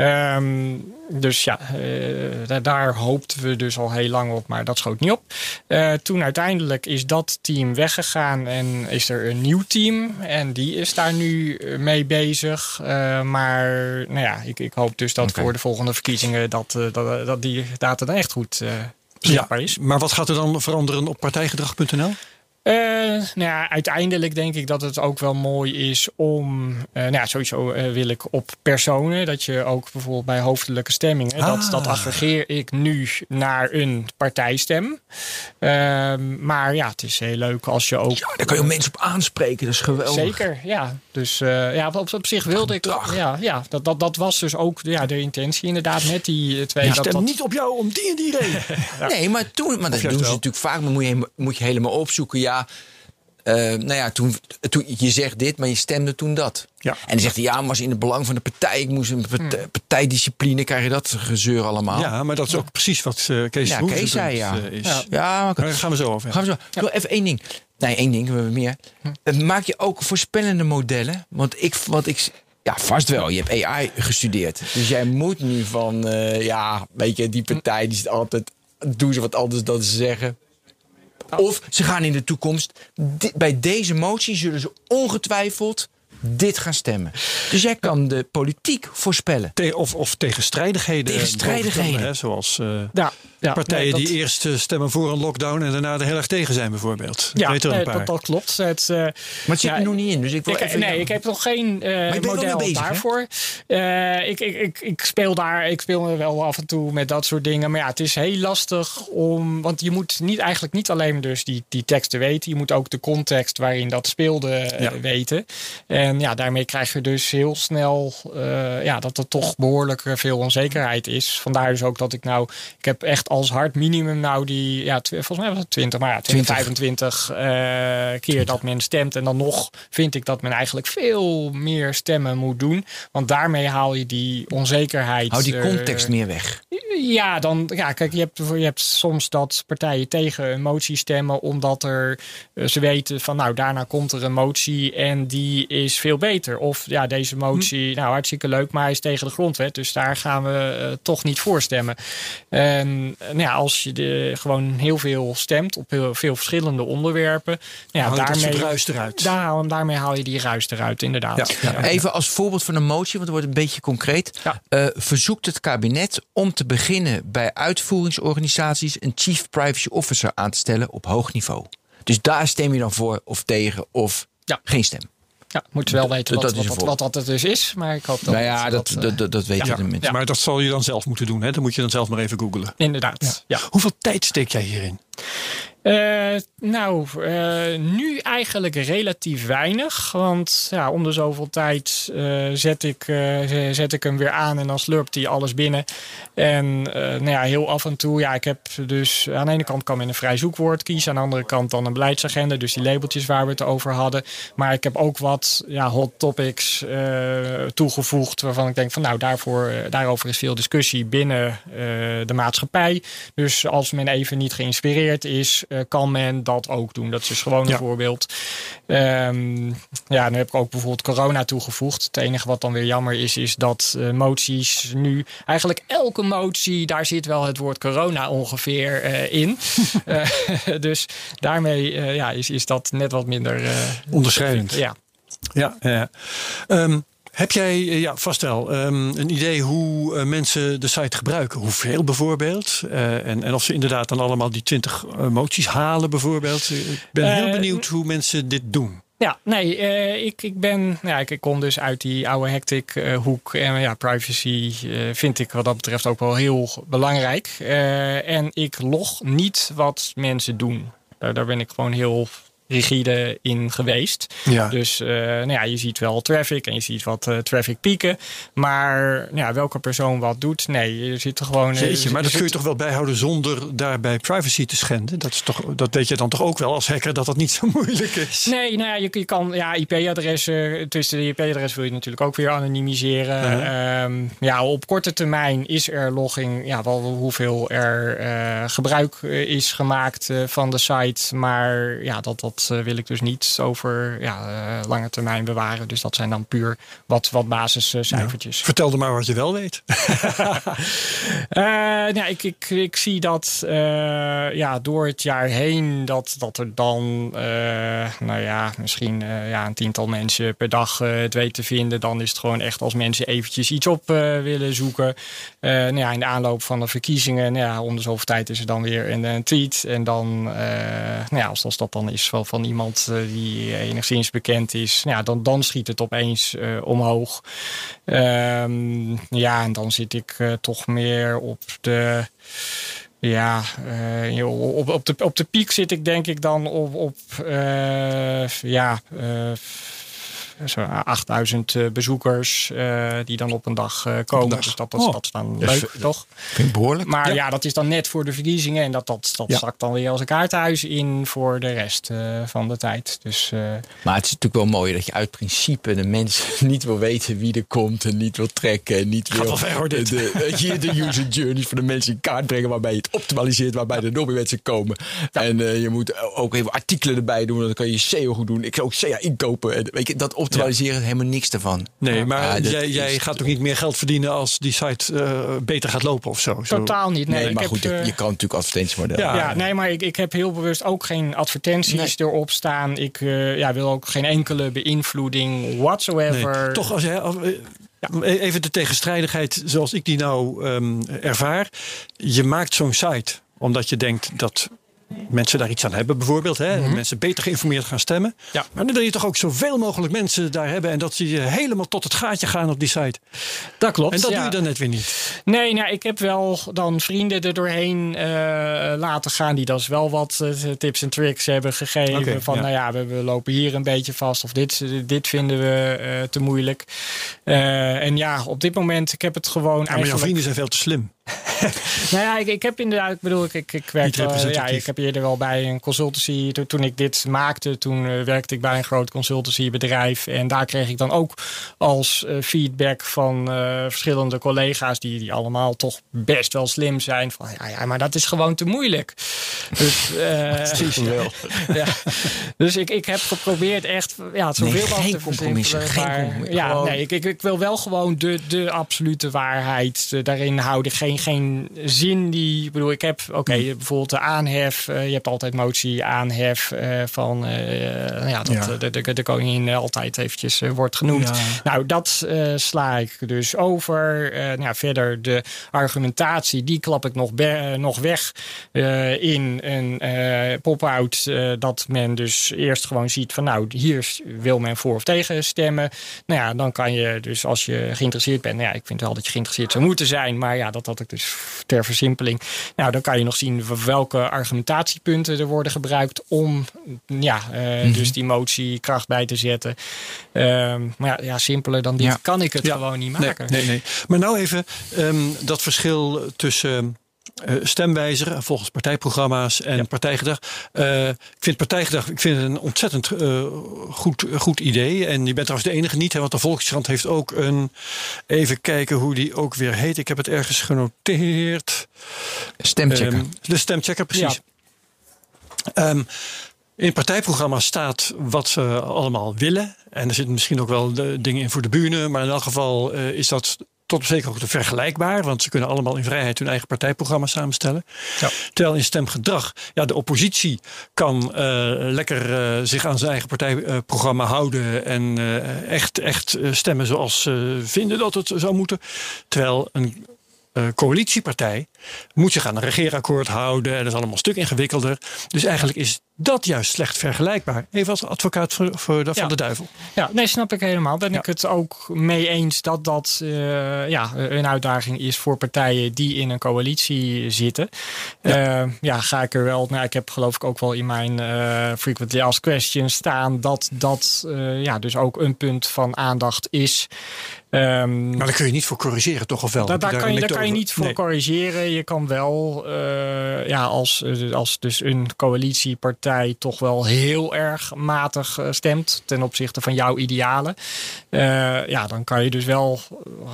F: Ehm, dus ja, eh, daar, hoopten we dus al heel lang op, maar dat schoot niet op. Eh, toen uiteindelijk is dat team weggegaan en is er een nieuw team. En die is daar nu eh, mee bezig. Maar nou ja, ik, ik hoop dus dat voor de volgende verkiezingen dat, dat, dat die data dan echt goed beschikbaar is.
D: Maar wat gaat er dan veranderen op partijgedrag.nl?
F: Eh, nou ja, uiteindelijk denk ik dat het ook wel mooi is om. eh, nou ja, sowieso eh, wil ik op personen. Dat je ook bijvoorbeeld bij hoofdelijke stemmingen. Dat,
D: Ah.
F: dat aggregeer ik nu naar een partijstem. Ehm, maar ja, het is heel leuk als je ook.
E: Ja, daar kan je mensen op aanspreken. Dat is geweldig.
F: Zeker, ja. Dus eh, ja, op, op zich wilde ik. Ja, ja dat, dat, dat was dus ook ja, de intentie inderdaad met die twee.
D: Ik
F: dat,
D: stem
F: dat,
D: niet op jou om die en die reden.
E: Nee, maar toen, maar dat doen ze
D: wel.
E: natuurlijk vaak. Maar moet je, moet je helemaal opzoeken. Ja, eh, nou ja, toen, toen, je zegt dit, maar je stemde toen dat.
D: Ja.
E: En dan zegt hij, ja, maar was in het belang van de partij. Ik moest een partij- partijdiscipline, krijg je dat gezeur allemaal.
D: Ja, maar dat is ook precies wat eh, Kees
E: Ja, Kees zei, ja.
D: eh, is.
F: Ja.
E: Ja, maar
D: Daar gaan we zo over.
E: Gaan we zo. Even één ding. Nee, één ding, we hebben meer. Eh, Maak je ook voorspellende modellen? Want ik, want ik, ja, vast wel. Je hebt AI gestudeerd. Dus jij moet nu van, eh, ja, weet je, die partij die zit altijd, doen ze wat anders dan ze zeggen. Of ze gaan in de toekomst, bij deze motie zullen ze ongetwijfeld dit gaan stemmen. Dus jij kan de politiek voorspellen.
D: Te- of, of tegenstrijdigheden.
E: Tegenstrijdigheden.
D: Hè, zoals eh,
F: ja, ja,
D: partijen
F: nee, dat-
D: die eerst eh, stemmen voor een lockdown en daarna er heel erg tegen zijn bijvoorbeeld.
F: Ja,
D: weet er een paar.
F: dat, dat klopt. Het, eh,
E: Maar het zit
F: Ja,
E: er nog niet in. Dus ik wil
F: Ik,
E: even,
F: nee, ik heb nog geen eh,
E: wel
F: model
E: bezig,
F: daarvoor. Eh, ik, ik, ik, ik speel daar, ik speel me wel af en toe met dat soort dingen. Maar ja, het is heel lastig om. Want je moet niet, eigenlijk niet alleen dus die, die teksten weten. Je moet ook de context waarin dat speelde
D: Ja.
F: weten. En ja, daarmee krijg je dus heel snel eh, ja, dat er toch behoorlijk eh, veel onzekerheid is. Vandaar dus ook dat ik nou. Ik heb echt als hard minimum nou die. Ja, volgens mij was het 20, maar ja, 20, 25 eh, keer dat men stemt. En dan nog vind ik dat men eigenlijk veel meer stemmen moet doen. Want daarmee haal je die onzekerheid.
E: Hou die context meer weg.
F: Ja, dan, ja, kijk, je hebt, je hebt soms dat partijen tegen een motie stemmen, omdat er, eh, ze weten van, nou, daarna komt er een motie en die is veel beter. Of ja, deze motie, nou, hartstikke leuk, maar hij is tegen de grondwet, dus daar gaan we eh, toch niet voor stemmen. En nou ja, als je de, gewoon heel veel stemt op heel veel verschillende onderwerpen, nou ja,
D: Haal je dat
F: daarmee,
D: ruis eruit.
F: daar, haal- daarmee haal je die ruis eruit, inderdaad.
D: Ja.
E: Even als voorbeeld van een motie, want het wordt een beetje concreet. Eh, verzoekt het kabinet om te beginnen bij uitvoeringsorganisaties een chief privacy officer aan te stellen op hoog niveau. Dus daar stem je dan voor of tegen of
F: Ja.
E: geen stem.
F: Ja, moeten wel weten
E: dat
F: wat,
E: is
F: wat, wat, dat dus is, maar ik hoop dat...
E: nou ja, dat,
F: eh,
E: dat, dat, dat weten
F: ja.
E: de mensen.
D: Maar dat zal je dan zelf moeten doen. Hè? Dan moet je dan zelf maar even googlen.
F: Inderdaad, ja.
D: Hoeveel tijd steek jij hierin?
F: Eh, nou, eh, nu eigenlijk relatief weinig. Want ja, om de zoveel tijd eh, zet, ik, zet ik hem weer aan en dan slurpt hij alles binnen. En nou ja, heel af en toe, ja, ik heb dus aan de ene kant kan men een vrij zoekwoord kiezen. Aan de andere kant dan een beleidsagenda, dus die labeltjes waar we het over hadden. Maar ik heb ook wat ja, hot topics toegevoegd waarvan ik denk van nou, daarvoor, daarover is veel discussie binnen de maatschappij. Dus als men even niet geïnspireerd is, eh, kan men dat ook doen. Dat is dus gewoon een
D: Ja.
F: voorbeeld. Ehm, ja, dan heb ik ook bijvoorbeeld corona toegevoegd. Het enige wat dan weer jammer is, is dat eh, moties nu... Eigenlijk elke motie, daar zit wel het woord corona ongeveer eh, in. Dus daarmee ja, is, is dat net wat minder...
D: Onderscheidend.
F: Ja.
D: Ja, ja. Ehm, heb jij, eh, ja, vast wel, ehm, een idee hoe eh, mensen de site gebruiken? Hoeveel bijvoorbeeld? Eh, en, en of ze inderdaad dan allemaal die 20 moties halen bijvoorbeeld? Ik ben heel benieuwd hoe mensen dit doen.
F: Ja, nee, ik, ik ben, ja, ik, ik kom dus uit die oude hectic hoek. En ja, privacy vind ik wat dat betreft ook wel heel belangrijk. En ik log niet wat mensen doen. Daar, daar ben ik gewoon heel rigide in geweest.
D: Ja.
F: Dus eh, nou ja, je ziet wel traffic en je ziet wat eh, traffic pieken. Maar nou ja, welke persoon wat doet, nee, je zit er gewoon... eh,
D: Jeetje, maar dat kun je toch wel bijhouden zonder daarbij privacy te schenden? Dat, is toch, dat weet je dan toch ook wel als hacker dat dat niet zo moeilijk is?
F: Nee, nou ja, je, je kan ja, IP-adressen, tussen de IP-adres wil je natuurlijk ook weer anonimiseren. Ehm, ja, op korte termijn is er logging, ja, wel hoeveel er gebruik is gemaakt van de site. Maar ja, dat, dat eh, wil ik dus niet over ja, eh, lange termijn bewaren. Dus dat zijn dan puur wat, wat basiscijfertjes.
D: Vertel er maar wat je wel weet.
F: Eh, nou, ik, ik, ik zie dat ja, door het jaar heen dat, dat er dan, nou ja, misschien ja, een tiental mensen per dag het weten te vinden. Dan is het gewoon echt als mensen eventjes iets op willen zoeken. Eh, nou ja, in de aanloop van de verkiezingen, nou ja, om de zoveel tijd is er dan weer een, een tweet. En dan, eh, nou ja, als, als dat dan is van, van iemand eh, die enigszins bekend is, nou dan, dan schiet het opeens eh, omhoog. Ehm, ja, en dan zit ik eh, toch meer op de. Ja, op, op, de, op de piek zit ik denk ik dan op, op ja, zo 8000 eh, bezoekers eh, die dan op een dag eh, komen.
D: dag.
F: Dus dat, dat,
D: Oh.
F: dat is dan leuk, toch?
E: Vind ik behoorlijk.
F: Maar ja. dat is dan net voor de verkiezingen. En dat, dat, dat
D: Ja.
F: zakt dan weer als een kaarthuis in voor de rest eh, van de tijd. Dus eh,
E: Maar het is natuurlijk wel mooi dat je uit principe de mensen niet wil weten wie er komt en niet wil trekken en niet wil
D: ver.
E: De, weet je, de user journeys voor de mensen in kaart brengen waarbij je het optimaliseert, waarbij er nog meer mensen komen. En eh, je moet ook even artikelen erbij doen, dan kan je SEO goed doen. Ik zou ook SEA inkopen. En, weet je, dat optimaliseren is helemaal niks ervan.
D: Nee, maar
E: Ah,
D: jij,
E: is-
D: jij gaat ook niet meer geld verdienen als die site eh, beter gaat lopen of zo.
F: Totaal niet. Nee,
E: Nee,
F: ik
E: maar
F: heb,
E: goed, je,
F: eh,
E: je kan natuurlijk advertentiemodellen.
D: Ja.
F: Ja, nee, maar ik, ik heb heel bewust ook geen advertenties erop staan. Ik eh, ja, wil ook geen enkele beïnvloeding whatsoever.
D: Nee, toch als jij, als- eh, even de tegenstrijdigheid zoals ik die nou ehm, ervaar. Je maakt zo'n site omdat je denkt dat mensen daar iets aan hebben, bijvoorbeeld. Hè? Mensen beter geïnformeerd gaan stemmen.
F: Mhm. Ja.
D: Maar dan wil je toch ook zoveel mogelijk mensen daar hebben en dat ze helemaal tot het gaatje gaan op die site.
F: dat klopt.
D: En dat
F: ja.
D: doe je dan net weer niet.
F: Nee, nou, ik heb wel dan vrienden er doorheen eh, laten gaan. Die dan wel wat eh, tips en tricks hebben gegeven. Van
D: ja.
F: nou ja, we, we lopen hier een beetje vast. Of dit, dit vinden we eh, te moeilijk. En ja, op dit moment, ik heb het gewoon
D: Ja, maar jouw vrienden zijn veel te slim.
F: Nou ja, ik, ik heb inderdaad, ik bedoel, ik, ik, ik werk, wel- ja, ik heb eerder wel bij een consultancy. Toen, toen ik dit maakte, toen eh, werkte ik bij een groot consultancybedrijf. En daar kreeg ik dan ook als eh, feedback van eh, verschillende collega's, die, die allemaal toch best wel slim zijn. Van ja, ja maar dat is gewoon te moeilijk. Dus, eh, ja. dus ik, ik heb geprobeerd echt ja, zoveel
E: Nee,
F: mogelijk
E: geen
F: te
E: compromissen, geen
F: maar-
E: compromissen.
F: Ja,
E: Gewoon-
F: nee, ik, ik, ik wil wel gewoon de, de absolute waarheid daarin houden. Geen, geen zin die. Ik bedoel, ik heb, oké,
E: Hmm.
F: bijvoorbeeld de aanhef. eh, je hebt altijd motie aanhef eh, van. eh, nou ja, dat
D: Ja.
F: De, de, de koningin altijd eventjes wordt genoemd.
E: Ja.
F: Nou, dat sla ik dus over. Nou, verder de argumentatie, die klap ik nog, nog weg in een pop-out. dat men dus eerst gewoon ziet van nou, hier wil men voor of tegen stemmen. Nou ja, dan kan je dus als je geïnteresseerd bent. Nou ja, ik vind wel dat je geïnteresseerd zou moeten zijn. Maar ja, dat had ik dus ter versimpeling. Nou, dan kan je nog zien welke argumentatiepunten er worden gebruikt om ja, eh, dus die motie kracht bij te zetten. Ehm, maar ja, ja, simpeler dan dit
E: Ja.
F: kan ik het
D: Ja.
F: gewoon niet maken.
D: nee, nee. Maar nou even ehm, dat verschil tussen stemwijzer volgens partijprogramma's en partijgedrag. Eh, ik vind partijgedrag ik vind het een ontzettend eh, goed, goed idee. En je bent trouwens de enige niet, hè, want de Volkskrant heeft ook een. Even kijken hoe die ook weer heet. Ik heb het ergens genoteerd.
E: Stemchecker.
D: Ehm, de stemchecker, precies. Ehm, in het partijprogramma staat wat ze allemaal willen. En er zitten misschien ook wel de dingen in voor de bühne. Maar in elk geval eh, is dat tot op zekere hoogte vergelijkbaar. Want ze kunnen allemaal in vrijheid hun eigen partijprogramma samenstellen. Terwijl in stemgedrag, ja, de oppositie kan eh, lekker eh, zich aan zijn eigen partijprogramma houden. En eh, echt, echt stemmen zoals ze vinden dat het zou moeten. Terwijl een eh, coalitiepartij moet zich aan een regeerakkoord houden. En dat is allemaal een stuk ingewikkelder. Dus eigenlijk is dat juist slecht vergelijkbaar. Even als advocaat voor, voor de, van de duivel.
F: Ja, nee, snap ik helemaal. Ben
D: Ja.
F: ik het ook mee eens dat dat eh, ja, een uitdaging is voor partijen die in een coalitie zitten. Ja, ja ga ik er wel. Nou, ik heb geloof ik ook wel in mijn eh frequently asked questions staan dat dat eh, ja, dus ook een punt van aandacht is. Ehm,
D: Maar daar kun je niet voor corrigeren, toch? Of wel?
F: daar, kan je, daar kan je niet voor
D: Nee.
F: corrigeren. Je kan wel, eh, ja, als, eh, als dus een coalitiepartij toch wel heel erg matig eh, stemt ten opzichte van jouw idealen. ja, dan kan je dus wel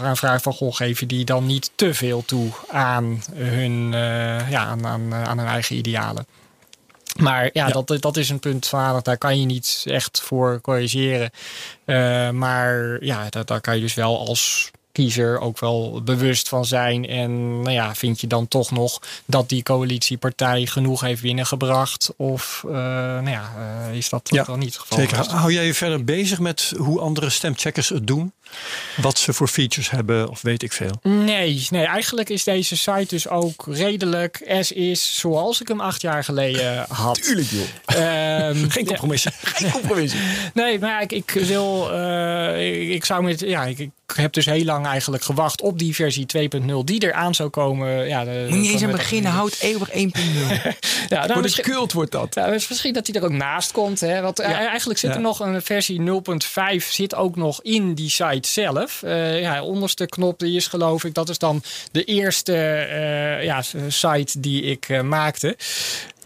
F: gaan vragen van, goh, geven die dan niet te veel toe aan hun, ja, aan, aan, aan hun eigen idealen. Maar ja, Dat, dat is een punt van aandacht. Daar kan je niet echt voor corrigeren. Eh, maar ja, dat, daar kan je dus wel als kiezer ook wel bewust van zijn. En nou ja, vind je dan toch nog dat die coalitiepartij genoeg heeft binnengebracht? Of eh, nou ja, eh, is dat
D: Ja,
F: dan niet het geval?
D: Zeker. Hou jij je verder bezig met hoe andere stemcheckers het doen? Wat ze voor features hebben of weet ik veel?
F: Nee, nee, eigenlijk is deze site dus ook redelijk as is zoals ik hem acht jaar geleden had.
E: Tuurlijk joh.
F: Ehm,
D: Geen compromissen.
E: Geen compromissen.
F: Nee, maar ik, ik wil. eh, ik, ik zou met. Ja, ik, ik heb dus heel lang eigenlijk gewacht op die versie 2.0 die eraan zou komen. Ja, de,
E: Moet niet eens aan beginnen. Houd eeuwig 1.0.
F: Ja, nou,
E: Wordt wordt dat.
F: ja, dus misschien dat die er ook naast komt. Hè? Want eh, eigenlijk zit er nog een versie 0.5 zit ook nog in die site zelf. Eh ja, onderste knop die is geloof ik. Dat is dan de eerste eh, ja, site die ik eh, maakte.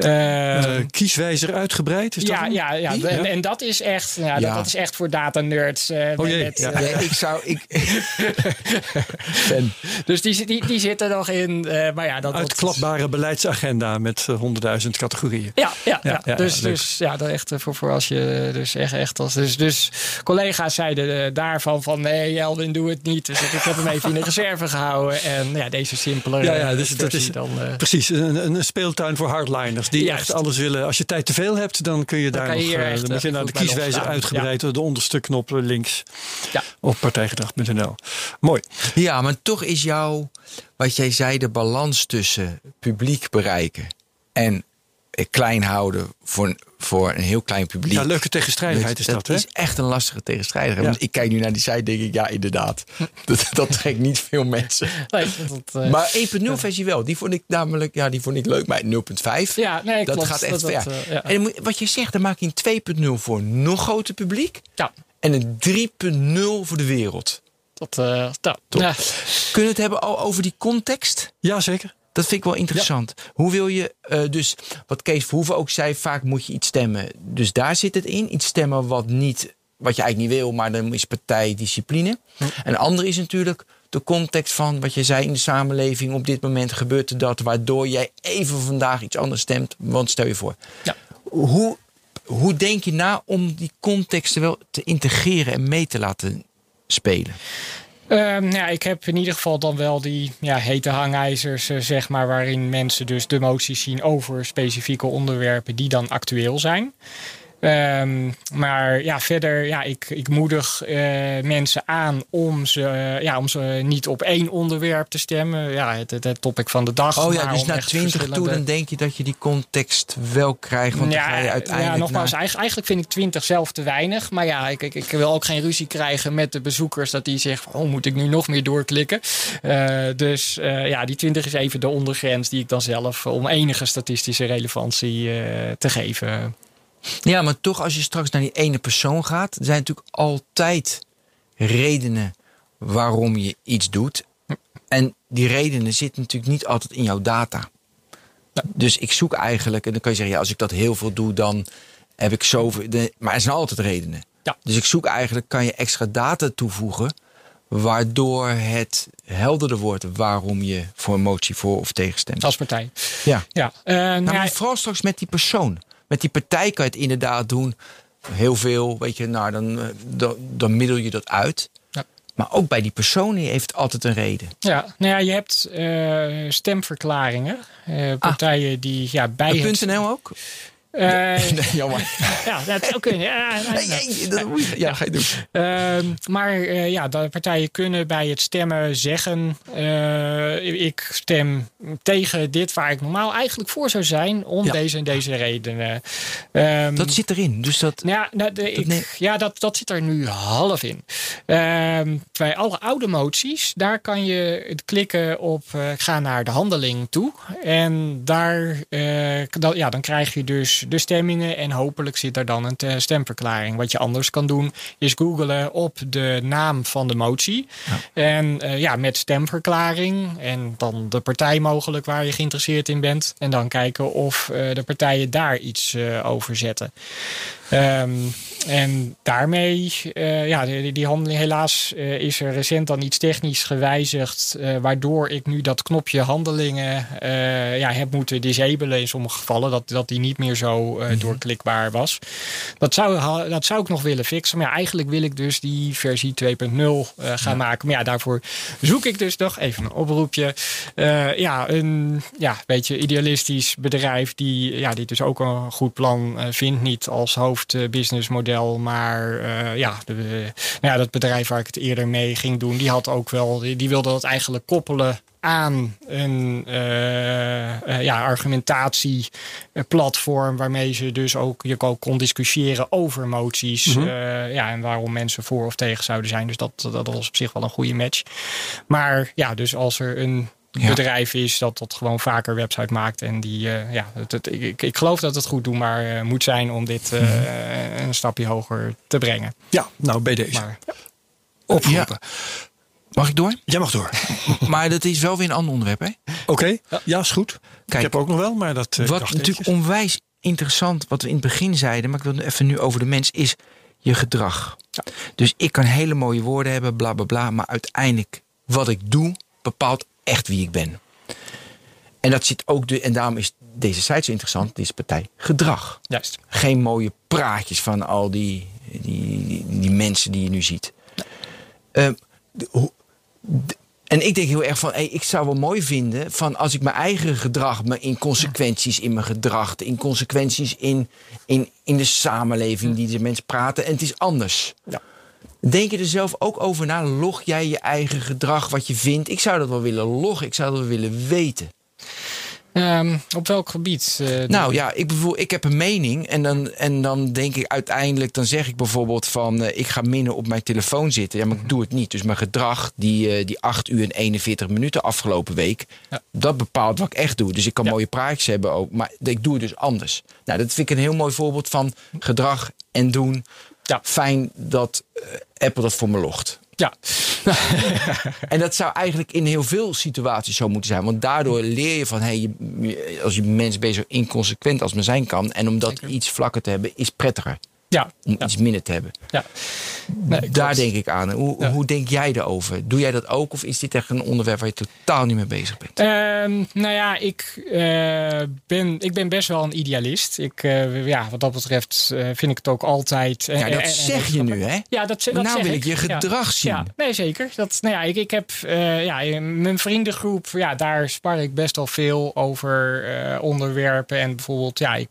F: Eh,
D: Eh, kieswijzer uitgebreid? Is dat
F: ja,
D: hem?
F: ja, ja,
D: Die?
F: En, en dat is echt, ja,
E: Ja.
F: Dat, dat is echt voor data nerds. eh,
D: Oh jee,
F: met,
D: ja.
E: Nee, ik zou... Ik.
F: Dus die, die, die zit er nog in. eh, maar ja, dat, dat-
D: Uitklapbare beleidsagenda met 100.000 categorieën.
F: Ja, ja, ja,
D: Ja, ja,
F: dus, dus ja, dat echt voor, voor als je dus echt, echt als. Dus, dus collega's zeiden daarvan van nee, Elwin, doe het niet. Dus ik, heb hem even in de reserve gehouden. En ja, deze simpele.
D: Ja, ja, dus dat is
F: dan.
D: precies een, een speeltuin voor hardliners die
F: Juist.
D: echt alles willen. Als je tijd te veel hebt, dan kun je daar
F: kan
D: nog. eh,
F: echt,
D: dan moet je
F: eh,
D: naar de
F: goed bij
D: kieswijzer
F: losgaan.
D: uitgebreid, de onderste knop links
F: Ja.
D: op partijgedrag.nl. Mooi.
E: Ja, maar toch is jouw, wat jij zei, de balans tussen publiek bereiken en eh, klein houden voor, voor een heel klein publiek.
D: Ja, leuke tegenstrijdigheid is dat, hè?
E: is echt een lastige tegenstrijdigheid.
D: Ja.
E: Want ik kijk nu naar die site denk ik, ja, inderdaad. dat, dat trekt niet veel mensen.
F: nee, dat, eh,
E: Maar 1.0 versie wel. Die vond ik namelijk, ja, die vond ik leuk. Maar 0.5,
F: ja, nee,
E: dat
F: klopt.
E: gaat echt
F: dat,
E: ver.
F: dat, eh, ja.
E: En wat je zegt, dan maak je een 2.0 voor een nog groter publiek.
F: ja.
E: En een 3.0 voor de wereld.
F: Dat, uh, nou, ja.
E: Kunnen we het hebben over die context?
D: Ja, zeker.
E: Dat vind ik wel interessant. Hoe wil je, uh, dus wat Kees Verhoeven ook zei, vaak moet je iets stemmen. Dus daar zit het in. Iets stemmen wat, niet, wat je eigenlijk niet wil, maar dan is partijdiscipline. Hm. En de andere is natuurlijk de context van wat je zei in de samenleving. Op dit moment gebeurt er dat, waardoor jij even vandaag iets anders stemt. Want stel je voor. Ja. Hoe, hoe denk je na om die contexten wel te integreren en mee te laten spelen?
F: Um, ja, ik heb in ieder geval dan wel die ja, hete hangijzers, uh, zeg maar, waarin mensen dus de moties zien over specifieke onderwerpen die dan actueel zijn. Um, maar ja, verder, ja, ik, ik moedig uh, mensen aan om ze, uh, ja, om ze niet op één onderwerp te stemmen. Ja, het, het, het topic van de dag.
E: Oh ja, dus na twintig toe dan denk je dat je die context wel krijgt. Want ja, dan ga je uiteindelijk
F: ja, nogmaals, naar... eigenlijk vind ik twintig zelf te weinig. Maar ja, ik, ik, ik, wil ook geen ruzie krijgen met de bezoekers dat die zeggen, oh, moet ik nu nog meer doorklikken? Uh, dus ja, die twintig is even de ondergrens die ik dan zelf, om enige statistische relevantie te geven
E: ja, maar toch als je straks naar die ene persoon gaat, er zijn natuurlijk altijd redenen waarom je iets doet. En die redenen zitten natuurlijk niet altijd in jouw data. Dus ik zoek eigenlijk, en dan kan je zeggen, ja, als ik dat heel veel doe, dan heb ik zoveel. Maar er zijn altijd redenen. Ja. Dus ik zoek eigenlijk, kan je extra data toevoegen, waardoor het helderder wordt waarom je voor een motie voor of tegen stemt.
F: Als partij.
E: Ja. ja. Uh, nou, maar vooral straks met die persoon. Met die partij kan je het inderdaad doen. Heel veel, weet je, nou, dan, eh, dan, dan middel je dat uit. Ja. Maar ook bij die persoon heeft altijd een reden.
F: Ja, nou ja, je hebt uh, stemverklaringen. Uh, partijen ah. die ja, bij
E: het... .nl ook?
F: Uh, nee, jammer. ja, dat zou kunnen. Ja, nee, nee, dat moet je, ja, ga je doen. Uh, maar uh, ja, de partijen kunnen bij het stemmen zeggen: uh, ik stem tegen dit waar ik normaal eigenlijk voor zou zijn, om ja. deze en deze redenen.
E: Um, dat zit erin. Dus dat.
F: Ja, dat, de, ik, nee. ja dat, dat zit er nu half in. Ehm, bij alle oude moties, daar kan je klikken op ga naar de handeling toe. En daar, dat, ja, dan krijg je dus de stemmingen en hopelijk zit er dan een stemverklaring. Wat je anders kan doen is googelen op de naam van de motie. En uh, ja, met stemverklaring en dan de partij mogelijk waar je geïnteresseerd in bent. En dan kijken of uh, de partijen daar iets uh, over zetten. Um, en daarmee, uh, ja, die, die, handeling helaas uh, is er recent dan iets technisch gewijzigd, uh, waardoor ik nu dat knopje handelingen ja, heb moeten disabelen in sommige gevallen, dat, dat die niet meer zo -hmm. doorklikbaar was. Dat zou, dat zou ik nog willen fixen, maar ja, eigenlijk wil ik dus die versie 2.0 gaan ja. maken. Maar ja, daarvoor zoek ik dus nog even een oproepje. ja, een ja, beetje idealistisch bedrijf die, ja, die dus ook een goed plan vindt, niet als hoofdbusinessmodel maar uh, ja, de, nou ja, dat bedrijf waar ik het eerder mee ging doen, die had ook wel, die, die wilde dat eigenlijk koppelen aan een uh, uh, ja, argumentatieplatform waarmee ze dus ook je kon discussiëren over moties. Mm -hmm. uh, ja, en waarom mensen voor of tegen zouden zijn. Dus dat, dat was op zich wel een goede match. Maar ja, dus als er een ja. bedrijf is dat dat gewoon vaker website maakt. En die, uh, ja, het, het, ik, ik geloof dat het goed doen, maar uh, moet zijn om dit uh, mm. een stapje hoger te brengen.
D: Ja, nou bij deze. Maar, ja. Opgeroepen.
E: Ja. Mag ik door?
D: Jij mag door.
E: maar dat is wel weer een ander onderwerp, hè?
D: Oké, okay. ja. is goed. Kijk, ik heb ook nog wel, maar dat.
E: wat natuurlijk
D: eventjes.
E: onwijs interessant, wat we in het begin zeiden, maar ik wil even nu over de mens, is je gedrag. Ja. Dus ik kan hele mooie woorden hebben, bla bla bla, maar uiteindelijk wat ik doe bepaalt echt wie ik ben. En dat zit ook de, en daarom is deze site zo interessant, deze partij gedrag.
F: Juist.
E: Geen mooie praatjes van al die, die, die, die mensen die je nu ziet. Uh, de, de, en ik denk heel erg van, hey, ik zou wel mooi vinden van als ik mijn eigen gedrag, mijn inconsequenties in mijn gedrag, de inconsequenties in, in, in de samenleving die de mensen praten, en het is anders. Ja. Denk je er zelf ook over na? Log jij je eigen gedrag, wat je vindt? Ik zou dat wel willen loggen. Ik zou dat wel willen weten.
F: Um, op welk gebied? Uh,
E: nou ja, ik, ik heb een mening en dan, en dan denk ik uiteindelijk, dan zeg ik bijvoorbeeld van uh, ik ga minder op mijn telefoon zitten. Ja, maar ik doe het niet. Dus mijn gedrag, die, uh, die 8 uur en 41 minuten afgelopen week, ja. dat bepaalt wat ik echt doe. Dus ik kan ja. mooie praatjes hebben ook, maar ik doe het dus anders. Nou, dat vind ik een heel mooi voorbeeld van gedrag en doen. Ja. Fijn dat Apple dat voor me logt.
F: Ja,
E: en dat zou eigenlijk in heel veel situaties zo moeten zijn. Want daardoor leer je van, hey, je, als je mens bent zo inconsequent als men zijn kan. En om dat iets vlakker te hebben, is prettiger.
F: Ja,
E: Om
F: ja.
E: iets minder te hebben.
F: ja. Nee,
E: Daar denk ik aan. Hoe,
F: Ja.
E: hoe denk jij erover? Doe jij dat ook? Of is dit echt een onderwerp waar je totaal niet mee bezig bent?
F: Ehm, nou ja, ik, eh, ben, ik ben best wel een idealist. Ik, eh, ja, wat dat betreft eh, vind ik het ook altijd.
E: Ja, dat zeg je nu, hè?
F: Ja, dat, dat
E: nou
F: zeg
E: wil
F: ik.
E: je
F: Ja.
E: gedrag zien.
F: Ja, nee, zeker. Dat, nou ja, ik, ik heb ja, in mijn vriendengroep, ja, daar spar ik best wel veel over onderwerpen. En bijvoorbeeld, ja, ik,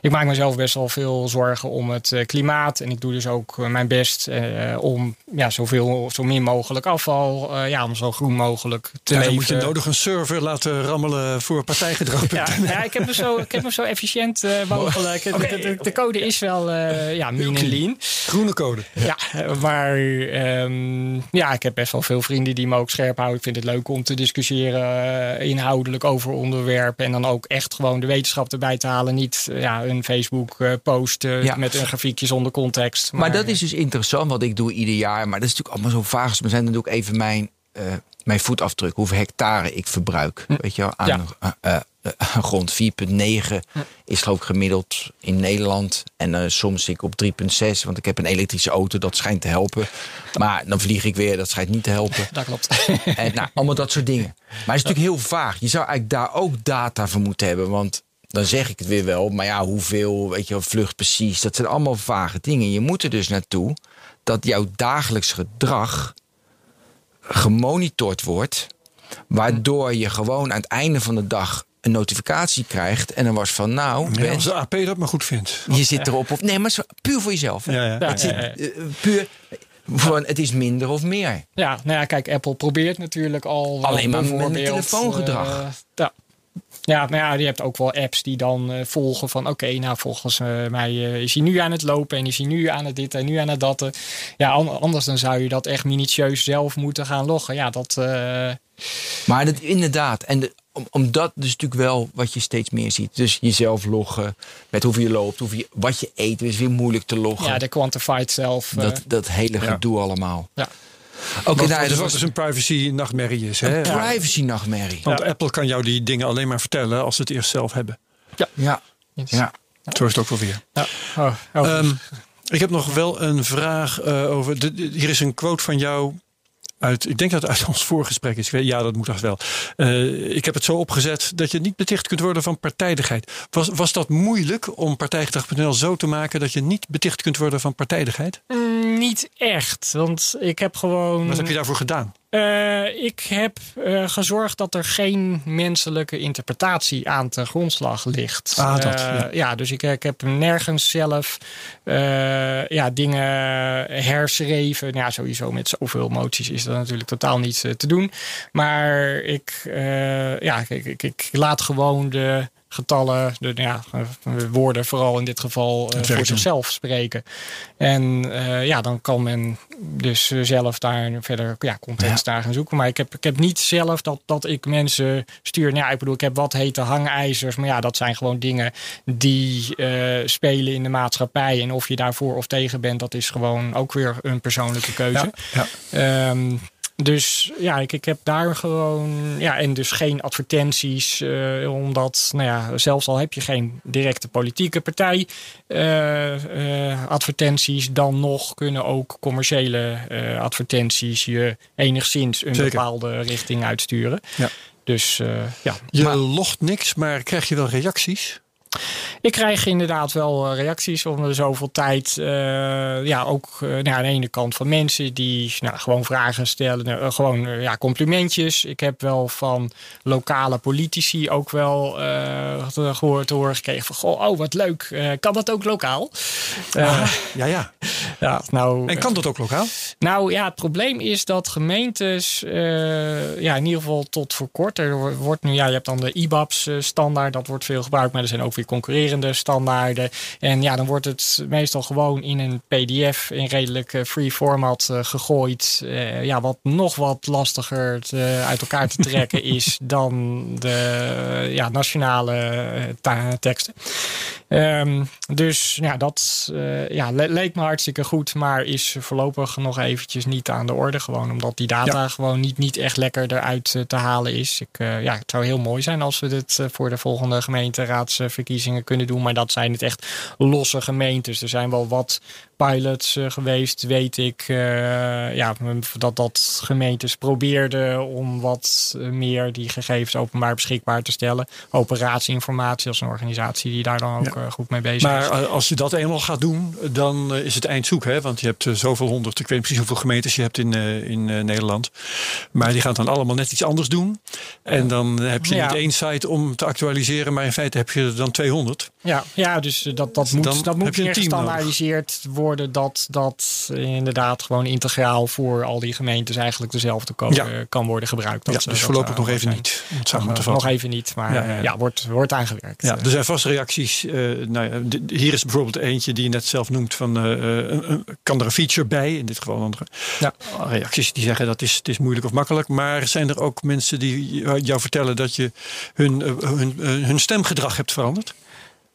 F: ik maak mezelf best wel veel zorgen om het eh, klimaat. En ik doe dus ook eh, mijn best eh, om ja, zoveel, zo min mogelijk afval, eh, ja, om zo groen mogelijk te
D: Ja,
F: leven.
D: dan moet je nodig een server laten rammelen voor partijgedrag.
F: Ja, ja, ik heb hem zo, ik heb hem zo efficiënt mogelijk. De, de, de code is wel eh, ja, mean en lean.
D: Groene code.
F: Ja, maar ehm, ja, ik heb best wel veel vrienden die me ook scherp houden. Ik vind het leuk om te discussiëren inhoudelijk over onderwerpen. En dan ook echt gewoon de wetenschap erbij te halen. Niet ja, een Facebook eh, post eh,
E: Ja.
F: met een grafiekje zonder context.
E: Maar dat is dus interessant wat ik doe ieder jaar. Maar dat is natuurlijk allemaal zo vaag. Maar zijn dan doe ik even mijn, eh, mijn voetafdruk. Hoeveel hectare ik verbruik. Weet je wel, aan
F: Ja.
E: eh, eh, grond. 4,9 is geloof ik gemiddeld in Nederland. En soms zit ik op 3,6. Want ik heb een elektrische auto. Dat schijnt te helpen. Maar dan vlieg ik weer. Dat schijnt niet te helpen.
F: Dat klopt.
E: En nou, allemaal dat soort dingen. Maar het is natuurlijk heel vaag. Je zou eigenlijk daar ook data voor moeten hebben. Want dan zeg ik het weer wel. Maar ja, hoeveel, weet je wel, vlucht precies. Dat zijn allemaal vage dingen. Je moet er dus naartoe dat jouw dagelijks gedrag gemonitord wordt. Waardoor je gewoon aan het einde van de dag een notificatie krijgt. En dan was van, nou,
D: Ja,
E: Ben,
D: als de AP dat maar goed vindt.
E: je zit erop. Of, nee, maar puur voor jezelf. hè.
D: Ja, ja.
F: Ja,
E: Het zit,
F: ja, ja.
E: eh, puur, gewoon, het is minder of meer.
F: Ja, nou ja, kijk, Apple probeert natuurlijk al.
E: Alleen maar met telefoongedrag.
F: eh, ja. Ja, maar ja, je hebt ook wel apps die dan eh, volgen van... oké, nou volgens eh, mij eh, is hij nu aan het lopen... en is hij nu aan het dit en nu aan het dat. Ja, an- anders dan zou je dat echt minutieus zelf moeten gaan loggen. Ja, dat... eh,
E: Maar dat, inderdaad, en de, om, omdat dus natuurlijk wel wat je steeds meer ziet. Dus jezelf loggen, met hoeveel je loopt, hoeveel je, wat je eet, is weer moeilijk te loggen.
F: ja, de quantified self. eh,
E: dat, dat hele
D: Ja.
E: gedoe allemaal.
F: ja.
E: Oké,
D: Wat,
E: nou,
D: dus
E: dat was
D: dus een privacy nachtmerrie is. Hè?
E: een privacy nachtmerrie.
D: Want Apple kan jou die dingen alleen maar vertellen als ze het eerst zelf hebben.
E: Ja, ja.
D: Zo is het ook wel weer.
F: Ja. Oh, oh.
D: Ehm, ik heb nog wel een vraag eh, over. De, de- hier is een quote van jou. Uit, ik denk dat het uit ons voorgesprek is. Ja, dat moet echt wel. Eh, ik heb het zo opgezet dat je niet beticht kunt worden van partijdigheid. Was, was dat moeilijk om partijgedrag.nl zo te maken dat je niet beticht kunt worden van partijdigheid?
F: Mm, niet echt, want ik heb gewoon...
D: Wat heb je daarvoor gedaan?
F: Eh, ik heb eh, gezorgd dat er geen menselijke interpretatie aan ten grondslag ligt.
D: Ah, dat,
F: Eh,
D: ja.
F: ja, dus ik, ik heb nergens zelf ja, dingen herschreven. Nou Ja, sowieso met zoveel moties is dat natuurlijk totaal niet eh, te doen. Maar ik, ja, ik, ik, ik laat gewoon de getallen, de ja, eh, woorden vooral in dit geval, eh, voor zichzelf spreken. En eh, ja, dan kan men dus zelf daar verder ja, context daar gaan zoeken. Maar ik heb, ik heb niet zelf dat, dat ik mensen stuur. Nou, ja, ik bedoel, ik heb wat hete hangijzers. Maar ja, dat zijn gewoon dingen die spelen in de maatschappij. En of je daarvoor of tegen bent, dat is gewoon ook weer een persoonlijke keuze.
D: Ja,
F: Ehm, dus ja, ik, ik heb daar gewoon. Ja, en dus geen advertenties. eh, omdat, nou ja, zelfs al heb je geen directe politieke partij. eh, eh, advertenties, dan nog kunnen ook commerciële advertenties je enigszins een
D: Zeker.
F: bepaalde richting uitsturen.
D: Ja.
F: Dus ja,
D: Je logt niks, maar krijg je wel reacties?
F: Ik krijg inderdaad wel eh, reacties om de zoveel tijd. eh, ja, ook nou, aan de ene kant van mensen die nou, gewoon vragen stellen. gewoon ja, complimentjes. Ik heb wel van lokale politici ook wel eh, gehoord, horen gekregen van... Goh, oh, wat leuk. Kan dat ook lokaal?
D: Ja, ja.
F: ja, nou,
D: En kan dat ook lokaal?
F: nou ja, het probleem is dat gemeentes, ja, in ieder geval tot voor kort, er wordt nu, ja, je hebt dan de IBAPS standaard, dat wordt veel gebruikt, maar er zijn ook weer concurrerende standaarden. En ja, dan wordt het meestal gewoon in een PDF in redelijk eh, free format uh, gegooid. Uh, ja, wat nog wat lastiger te, uit elkaar te trekken is dan de ja, nationale teksten. Um, dus ja, dat ja, le leek me hartstikke goed, maar is voorlopig nog eventjes niet aan de orde. Gewoon omdat die data ja. gewoon niet, niet echt lekker eruit te halen is. Ik, ja, het zou heel mooi zijn als we dit voor de volgende gemeenteraadsverkiezingen kunnen doen. Maar dat zijn het echt losse gemeentes. Er zijn wel wat pilots uh, geweest, weet ik. Uh, ja, dat, dat gemeentes probeerden om wat meer die gegevens openbaar beschikbaar te stellen. Operatieinformatie als een organisatie die daar dan ook ja. goed mee bezig
D: maar
F: is.
D: Maar als je dat eenmaal gaat doen, dan is het eindzoek. Hè? Want je hebt zoveel honderd, ik weet precies hoeveel gemeentes je hebt in, in Nederland. Maar die gaan dan allemaal net iets anders doen. En dan heb je ja. niet één site om te actualiseren, maar in feite heb je er dan 200.
F: Ja, ja dus dat, dat moet, dan dat moet meer gestandaardiseerd worden worden dat dat inderdaad gewoon integraal voor al die gemeentes eigenlijk dezelfde code ja. kan worden gebruikt. Dat,
D: ja, dus voorlopig nog even zijn. niet.
F: Nog, nog even niet, maar ja, wordt, wordt aangewerkt.
D: Ja, er zijn vast reacties. Uh, nou hier is bijvoorbeeld eentje die je net zelf noemt van uh, kan er een feature bij, in dit geval andere. Ja. Reacties die zeggen dat is, het is moeilijk of makkelijk. Maar zijn er ook mensen die jou vertellen dat je hun, hun, hun stemgedrag hebt veranderd?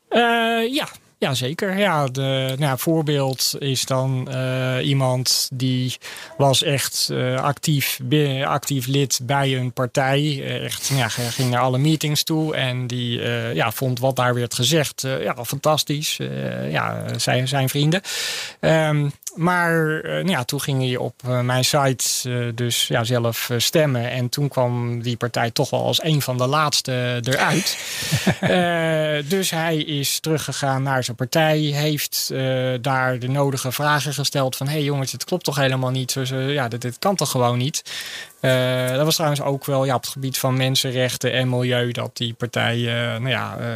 F: Uh, ja, ja, zeker. Ja, de nou, voorbeeld is dan uh, iemand die was echt uh, actief, actief lid bij een partij. Echt, ja, ging naar alle meetings toe en die ja, vond wat daar werd gezegd ja, fantastisch. ja, zijn, zijn vrienden. Um, maar uh, ja, toen ging hij op uh, mijn site uh, dus ja, zelf stemmen. En toen kwam die partij toch wel als een van de laatste eruit. dus hij is teruggegaan naar zijn partij. Heeft daar de nodige vragen gesteld van... hé hey jongens, het klopt toch helemaal niet? Dus, ja, dit, dit kan toch gewoon niet? Uh, dat was trouwens ook wel ja, op het gebied van mensenrechten en milieu dat die partij uh, nou ja, uh,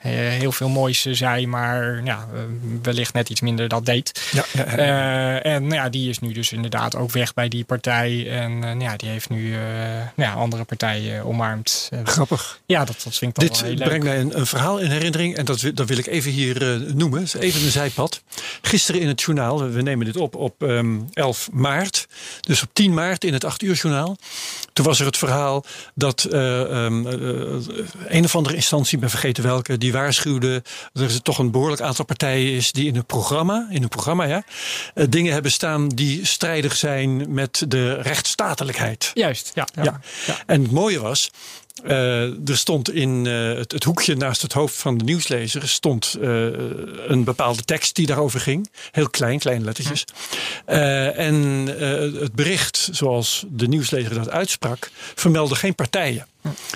F: heel veel moois zei, maar ja, wellicht net iets minder dat deed. Ja, en nou ja, die is nu dus inderdaad ook weg bij die partij. En nou ja, die heeft nu nou ja, andere partijen omarmd.
D: Grappig.
F: Ja, dat, dat vind ik
D: Dit
F: wel heel
D: brengt
F: leuk.
D: mij een, een, verhaal in herinnering en dat, dat wil ik even hier noemen. Even een zijpad. Gisteren in het journaal, we nemen dit op op um, 11 maart. Dus op 10 maart in het 8 Journaal. Toen was er het verhaal dat uh, um, uh, een of andere instantie, ik ben vergeten welke, die waarschuwde dat er toch een behoorlijk aantal partijen is die in hun programma, in hun programma ja, uh, dingen hebben staan die strijdig zijn met de rechtsstatelijkheid.
F: Juist, ja. ja,
D: ja. ja. En het mooie was, uh, er stond in uh, het, hoekje naast het hoofd van de nieuwslezer stond uh, een bepaalde tekst die daarover ging. Heel klein, kleine lettertjes. en het bericht, zoals de nieuwslezer dat uitsprak, vermeldde geen partijen.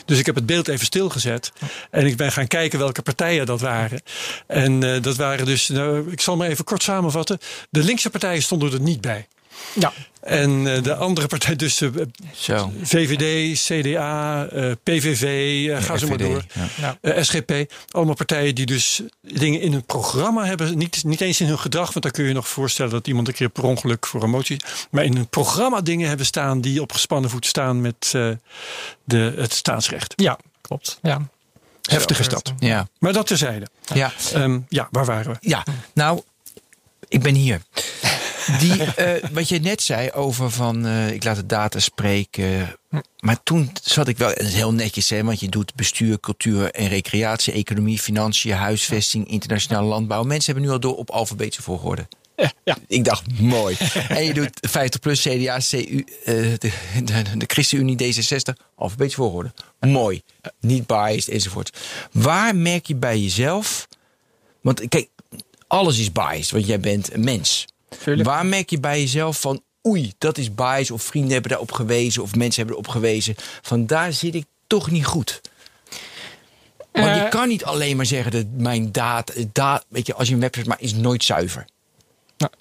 D: Dus ik heb het beeld even stilgezet. En ik ben gaan kijken welke partijen dat waren. En dat waren dus, nou, ik zal maar even kort samenvatten. De linkse partijen stonden er niet bij.
F: Ja.
D: En uh, de andere partij, dus uh,
E: Zo.
D: VVD, CDA, uh, PVV, ga zo maar door. Ja. SGP. Allemaal partijen die dus dingen in hun programma hebben. Niet, niet eens in hun gedrag, want dan kun je nog voorstellen dat iemand een keer per ongeluk voor een motie. Maar in hun programma dingen hebben staan die op gespannen voet staan met de, het staatsrecht.
F: Ja, klopt. Ja.
D: Heftige stad.
E: Ja.
D: Maar dat terzijde.
E: Ja.
D: Um, ja, waar waren we?
E: Ja, nou, ik ben hier. Die, uh, wat je net zei over van uh, ik laat de data spreken. Maar toen zat ik wel, heel netjes hè, want je doet bestuur, cultuur en recreatie, economie, financiën, huisvesting, internationale landbouw. Mensen hebben nu al door op alfabetische volgorde.
F: Ja, ja.
E: Ik dacht, mooi. en je doet 50 plus CDA, CU, uh, de, de, de ChristenUnie, D66, alfabetische volgorde. Mooi. Niet biased enzovoort. Waar merk je bij jezelf... Want kijk, alles is biased, want jij bent een mens.
F: Tuurlijk.
E: Waar merk je bij jezelf van, oei, dat is bias, of vrienden hebben daarop gewezen, of mensen hebben erop gewezen, van daar zit ik toch niet goed. Want uh, je kan niet alleen maar zeggen dat mijn data, da, weet je, als je een website maakt, is nooit zuiver.
F: Nou,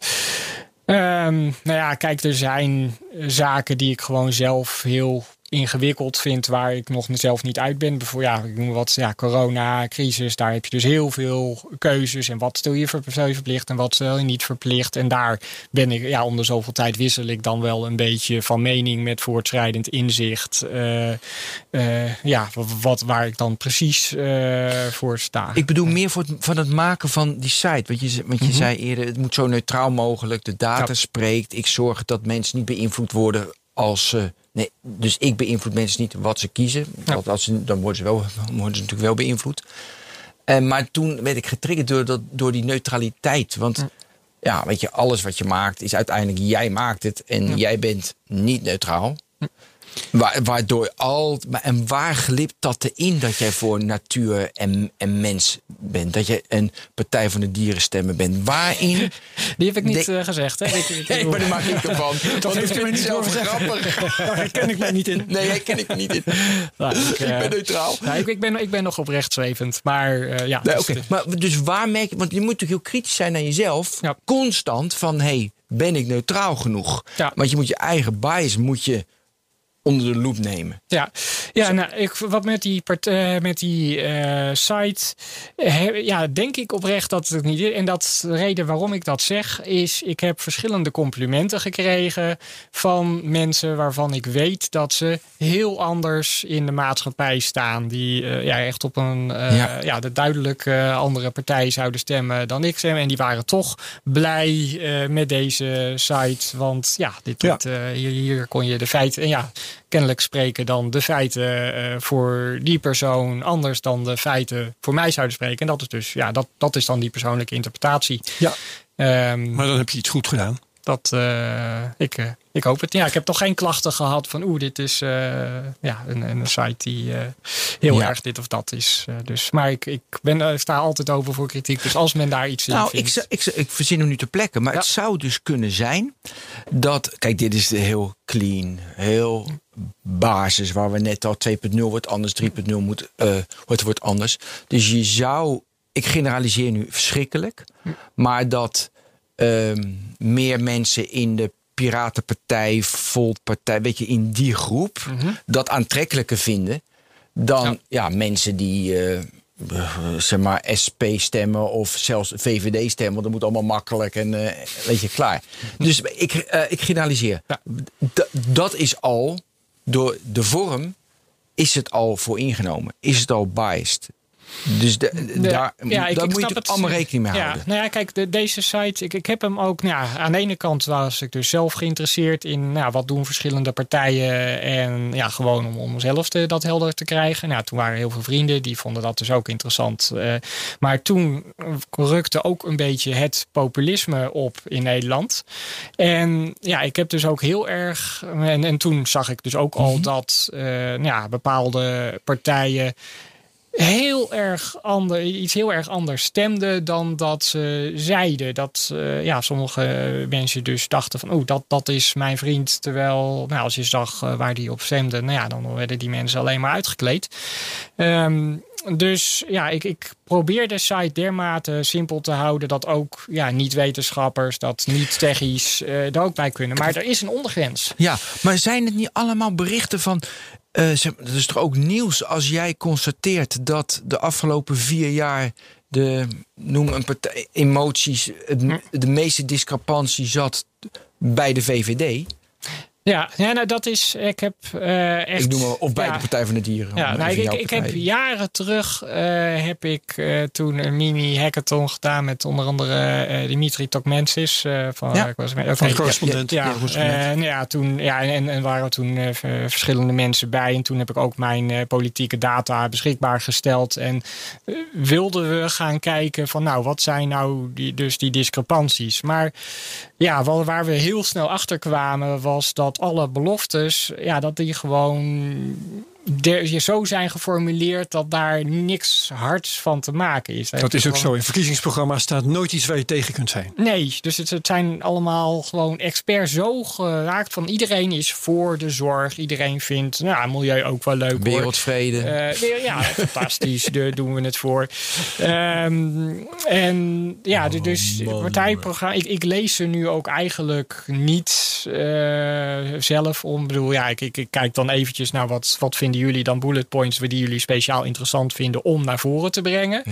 F: um, nou ja, kijk, er zijn zaken die ik gewoon zelf heel ingewikkeld vind waar ik nog mezelf niet uit ben. Bijvoorbeeld, ja, ik noem wat, ja, corona, crisis, daar heb je dus heel veel keuzes. En wat stel je verplicht en wat stel je niet verplicht. En daar ben ik, ja, onder zoveel tijd wissel ik dan wel een beetje van mening met voortschrijdend inzicht. Uh, uh, ja, wat, waar ik dan precies uh, voor sta.
E: Ik bedoel meer voor het, van het maken van die site. Want je, want je mm -hmm. zei eerder, het moet zo neutraal mogelijk. De data ja. spreekt. Ik zorg dat mensen niet beïnvloed worden als ze. Nee, dus ik beïnvloed mensen niet wat ze kiezen. Ja. Want als ze, dan worden ze, wel, worden ze natuurlijk wel beïnvloed. En, maar toen werd ik getriggerd door, dat, door die neutraliteit. Want ja. ja. weet je, alles wat je maakt is uiteindelijk jij maakt het. En ja. jij bent niet neutraal. Waardoor al. En waar glipt dat erin dat jij voor natuur en, en mens bent? Dat je een Partij van de Dierenstemmen bent? Waarin.
F: Die heb ik niet de... uh, gezegd. Hè? Ik,
E: nee, maar daar maak ik ervan.
F: dat heeft u me niet over grappig. Daar ken ik mij niet in.
E: Nee, daar ken ik me niet in. Nou, ik, ik, ben neutraal.
F: Nou, ik, ik, ben, ik ben nog oprecht zwevend. Maar uh, ja.
E: Nee, dus, okay. maar, dus waar merk je. Want je moet natuurlijk heel kritisch zijn naar jezelf. Ja. Constant van: hey, ben ik neutraal genoeg? Ja. Want je moet je eigen bias moet je onder de loep nemen.
F: Ja, ja nou, ik, wat met die, part, uh, met die uh, site, ja, denk ik oprecht dat het niet is. En dat de reden waarom ik dat zeg, is ik heb verschillende complimenten gekregen van mensen waarvan ik weet dat ze heel anders in de maatschappij staan. Die ja, echt op een ja. ja. de duidelijk andere partij zouden stemmen dan ik stem. En die waren toch blij met deze site. Want ja, dit, ja. dit hier, hier kon je de feiten. En ja, kennelijk spreken dan de feiten uh, voor die persoon anders dan de feiten voor mij zouden spreken. En dat is dus, ja, dat, dat is dan die persoonlijke interpretatie.
D: Ja. Um, maar dan heb je iets goed gedaan.
F: Dat, uh, ik, uh, ik hoop het. Ja, ik heb toch geen klachten gehad van oeh, dit is uh, ja, een, een site die heel ja. erg dit of dat is. dus, maar ik, ik ben, sta altijd over voor kritiek. Dus als men daar iets in
E: nou,
F: vindt.
E: Ik, ik, ik verzin hem nu te plekken. Maar ja. het zou dus kunnen zijn dat... Kijk, dit is heel clean. Heel basis. Waar we net al 2.0 wordt anders, 3.0 moet, wordt, wordt anders. Dus je zou... Ik generaliseer nu verschrikkelijk. Maar dat meer mensen in de Piratenpartij, Voltpartij, weet je, in die groep mm -hmm. dat aantrekkelijker vinden dan ja. ja mensen die. Uh, zeg maar SP stemmen of zelfs VVD stemmen. Want dat moet allemaal makkelijk en uh, weet je, klaar. Dus ik, uh, ik generaliseer. Ja. dat is al, door de vorm, is het al voor ingenomen. Is het al biased. Dus de, de, daar, ja, ik, daar ik moet je het, allemaal rekening mee
F: ja,
E: houden.
F: Nou ja, kijk, de, deze site, ik, ik heb hem ook... Nou ja, aan de ene kant was ik dus zelf geïnteresseerd in... Nou, wat doen verschillende partijen en ja, gewoon om, om zelf te, dat helder te krijgen. Nou, toen waren heel veel vrienden, die vonden dat dus ook interessant. Uh, maar toen rukte ook een beetje het populisme op in Nederland. En ja, ik heb dus ook heel erg... En, en toen zag ik dus ook al mm -hmm. dat uh, nou ja, bepaalde partijen heel erg ander, iets heel erg anders stemde dan dat ze zeiden. Dat uh, ja, sommige mensen dus dachten van, oh, dat, dat is mijn vriend. Terwijl, nou, als je zag uh, waar die op stemde, nou ja, dan werden die mensen alleen maar uitgekleed. Um, dus ja, ik, ik probeer de site dermate simpel te houden dat ook ja, niet-wetenschappers, dat niet-techies uh, er ook bij kunnen. Maar er is een ondergrens.
E: Ja, maar zijn het niet allemaal berichten van uh, dat is toch ook nieuws als jij constateert dat de afgelopen vier jaar de, noem een partij, emoties, het, de meeste discrepantie zat bij de VVD.
F: Ja, ja nou, dat is. Ik heb uh, echt.
E: Ik noem maar, of bij ja, de Partij van de Dieren.
F: Ja, nou, ik, ik heb jaren terug. Uh, heb ik uh, toen een mini-hackathon gedaan. met onder andere Dimitri Tokmensis. van,
E: ja,
F: ik was,
D: okay, correspondent.
F: Ja, ja, ja, toen, ja en, en waren toen verschillende mensen bij. En toen heb ik ook mijn politieke data beschikbaar gesteld. En wilden we gaan kijken van. Nou, wat zijn nou die, dus die discrepanties? Maar ja, waar we heel snel achter kwamen was dat alle beloftes, ja, dat die gewoon er, zo zijn geformuleerd dat daar niks hards van te maken is.
D: Dat is ook zo. In verkiezingsprogramma's staat nooit iets waar je tegen kunt zijn.
F: Nee, dus het, het zijn allemaal gewoon experts zo geraakt van iedereen is voor de zorg. Iedereen vindt nou, milieu ook wel leuk.
E: Wereldvrede.
F: Uh, ja, fantastisch. Daar doen we het voor. Um, en ja, oh, dus partijprogramma. Ik, ik, lees ze nu ook eigenlijk niet uh, zelf om. Ik bedoel, ja, ik, ik, ik, kijk dan eventjes naar wat, wat vinden jullie dan bullet points die jullie speciaal interessant vinden om naar voren te brengen.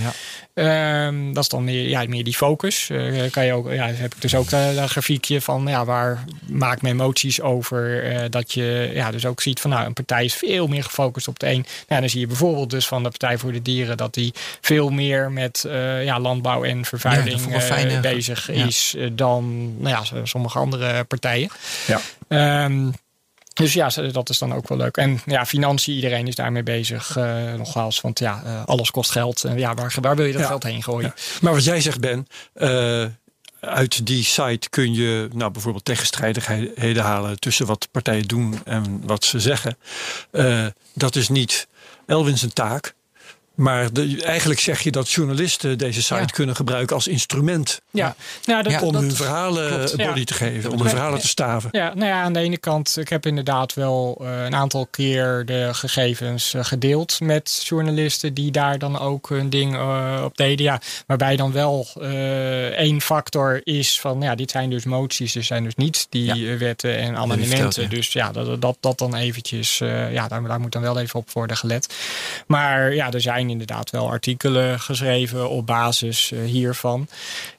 F: Ja. Um, dat is dan meer, ja, meer die focus. Uh, kan je ook, ja, heb ik dus ook een grafiekje van ja, waar maak mijn emoties over. Uh, dat je ja, dus ook ziet van nou, een partij is veel meer gefocust op de een. Nou, dan zie je bijvoorbeeld dus van de Partij voor de Dieren dat die veel meer met uh, ja, landbouw en vervuiling ja, bezig is dan nou ja, sommige andere partijen. Ja. Um, dus ja, dat is dan ook wel leuk. En ja, financiën, iedereen is daarmee bezig. Uh, nogmaals, want ja, uh, alles kost geld. En ja, waar, waar wil je dat geld heen gooien?
D: Maar wat jij zegt, Ben, uh, uit die site kun je nou, bijvoorbeeld tegenstrijdigheden halen tussen wat partijen doen en wat ze zeggen. dat is niet Elwin zijn taak. Maar de, eigenlijk zeg je dat journalisten deze site kunnen gebruiken als instrument. Ja. Nou, dat, om hun verhalen body te geven, om hun verhalen te staven.
F: Ja, nou ja, aan de ene kant, ik heb inderdaad wel uh, een aantal keer de gegevens uh, gedeeld met journalisten die daar dan ook hun ding uh, op deden. Ja, waarbij dan wel één factor is van, ja, dit zijn dus moties, er zijn dus niet die wetten en amendementen. Dus ja, dat, dat, dat dan eventjes, ja, daar, daar moet dan wel even op worden gelet. Maar ja, er zijn inderdaad wel artikelen geschreven op basis uh, hiervan.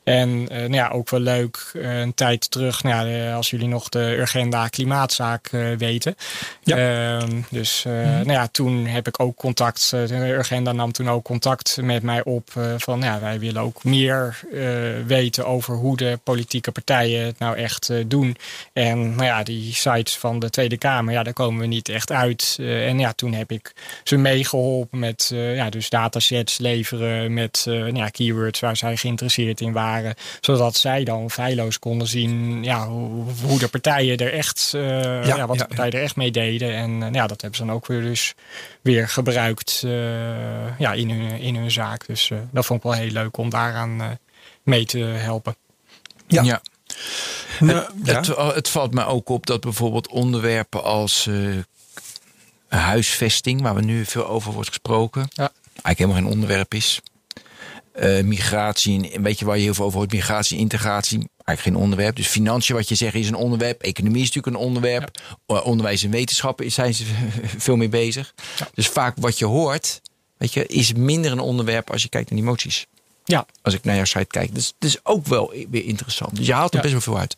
F: En uh, nou ja, ook wel leuk, uh, een tijd terug, nou ja, als jullie nog de Urgenda klimaatzaak weten. Ja. Ehm, dus mm nou ja, toen heb ik ook contact, de Urgenda nam toen ook contact met mij op van ja, wij willen ook meer weten over hoe de politieke partijen het nou echt doen. En nou ja, die sites van de Tweede Kamer, ja, daar komen we niet echt uit. en ja, toen heb ik ze meegeholpen met ja, dus datasets leveren met uh, nou ja, keywords waar zij geïnteresseerd in waren. Zodat zij dan feilloos konden zien ja, hoe, hoe de partijen er echt, uh, ja, ja, wat de partijen er echt mee deden. En uh, ja, dat hebben ze dan ook weer dus weer gebruikt ja, in, hun, in hun zaak. Dus dat vond ik wel heel leuk om daaraan mee te helpen.
E: Ja. ja. Nou, het, het, het, valt me ook op dat bijvoorbeeld onderwerpen als huisvesting, waar we nu veel over wordt gesproken, ja. Eigenlijk helemaal geen onderwerp is. Uh, migratie, weet je waar je heel veel over hoort, migratie, integratie, eigenlijk geen onderwerp. Dus financiën, wat je zegt, is een onderwerp. Economie is natuurlijk een onderwerp. Ja. Onderwijs en wetenschappen zijn ze veel mee bezig. Ja. Dus vaak wat je hoort, weet je, is minder een onderwerp als je kijkt naar die moties. Ja. Als ik naar jouw site kijk. Dus het is ook wel weer interessant. Dus je haalt er best wel veel uit.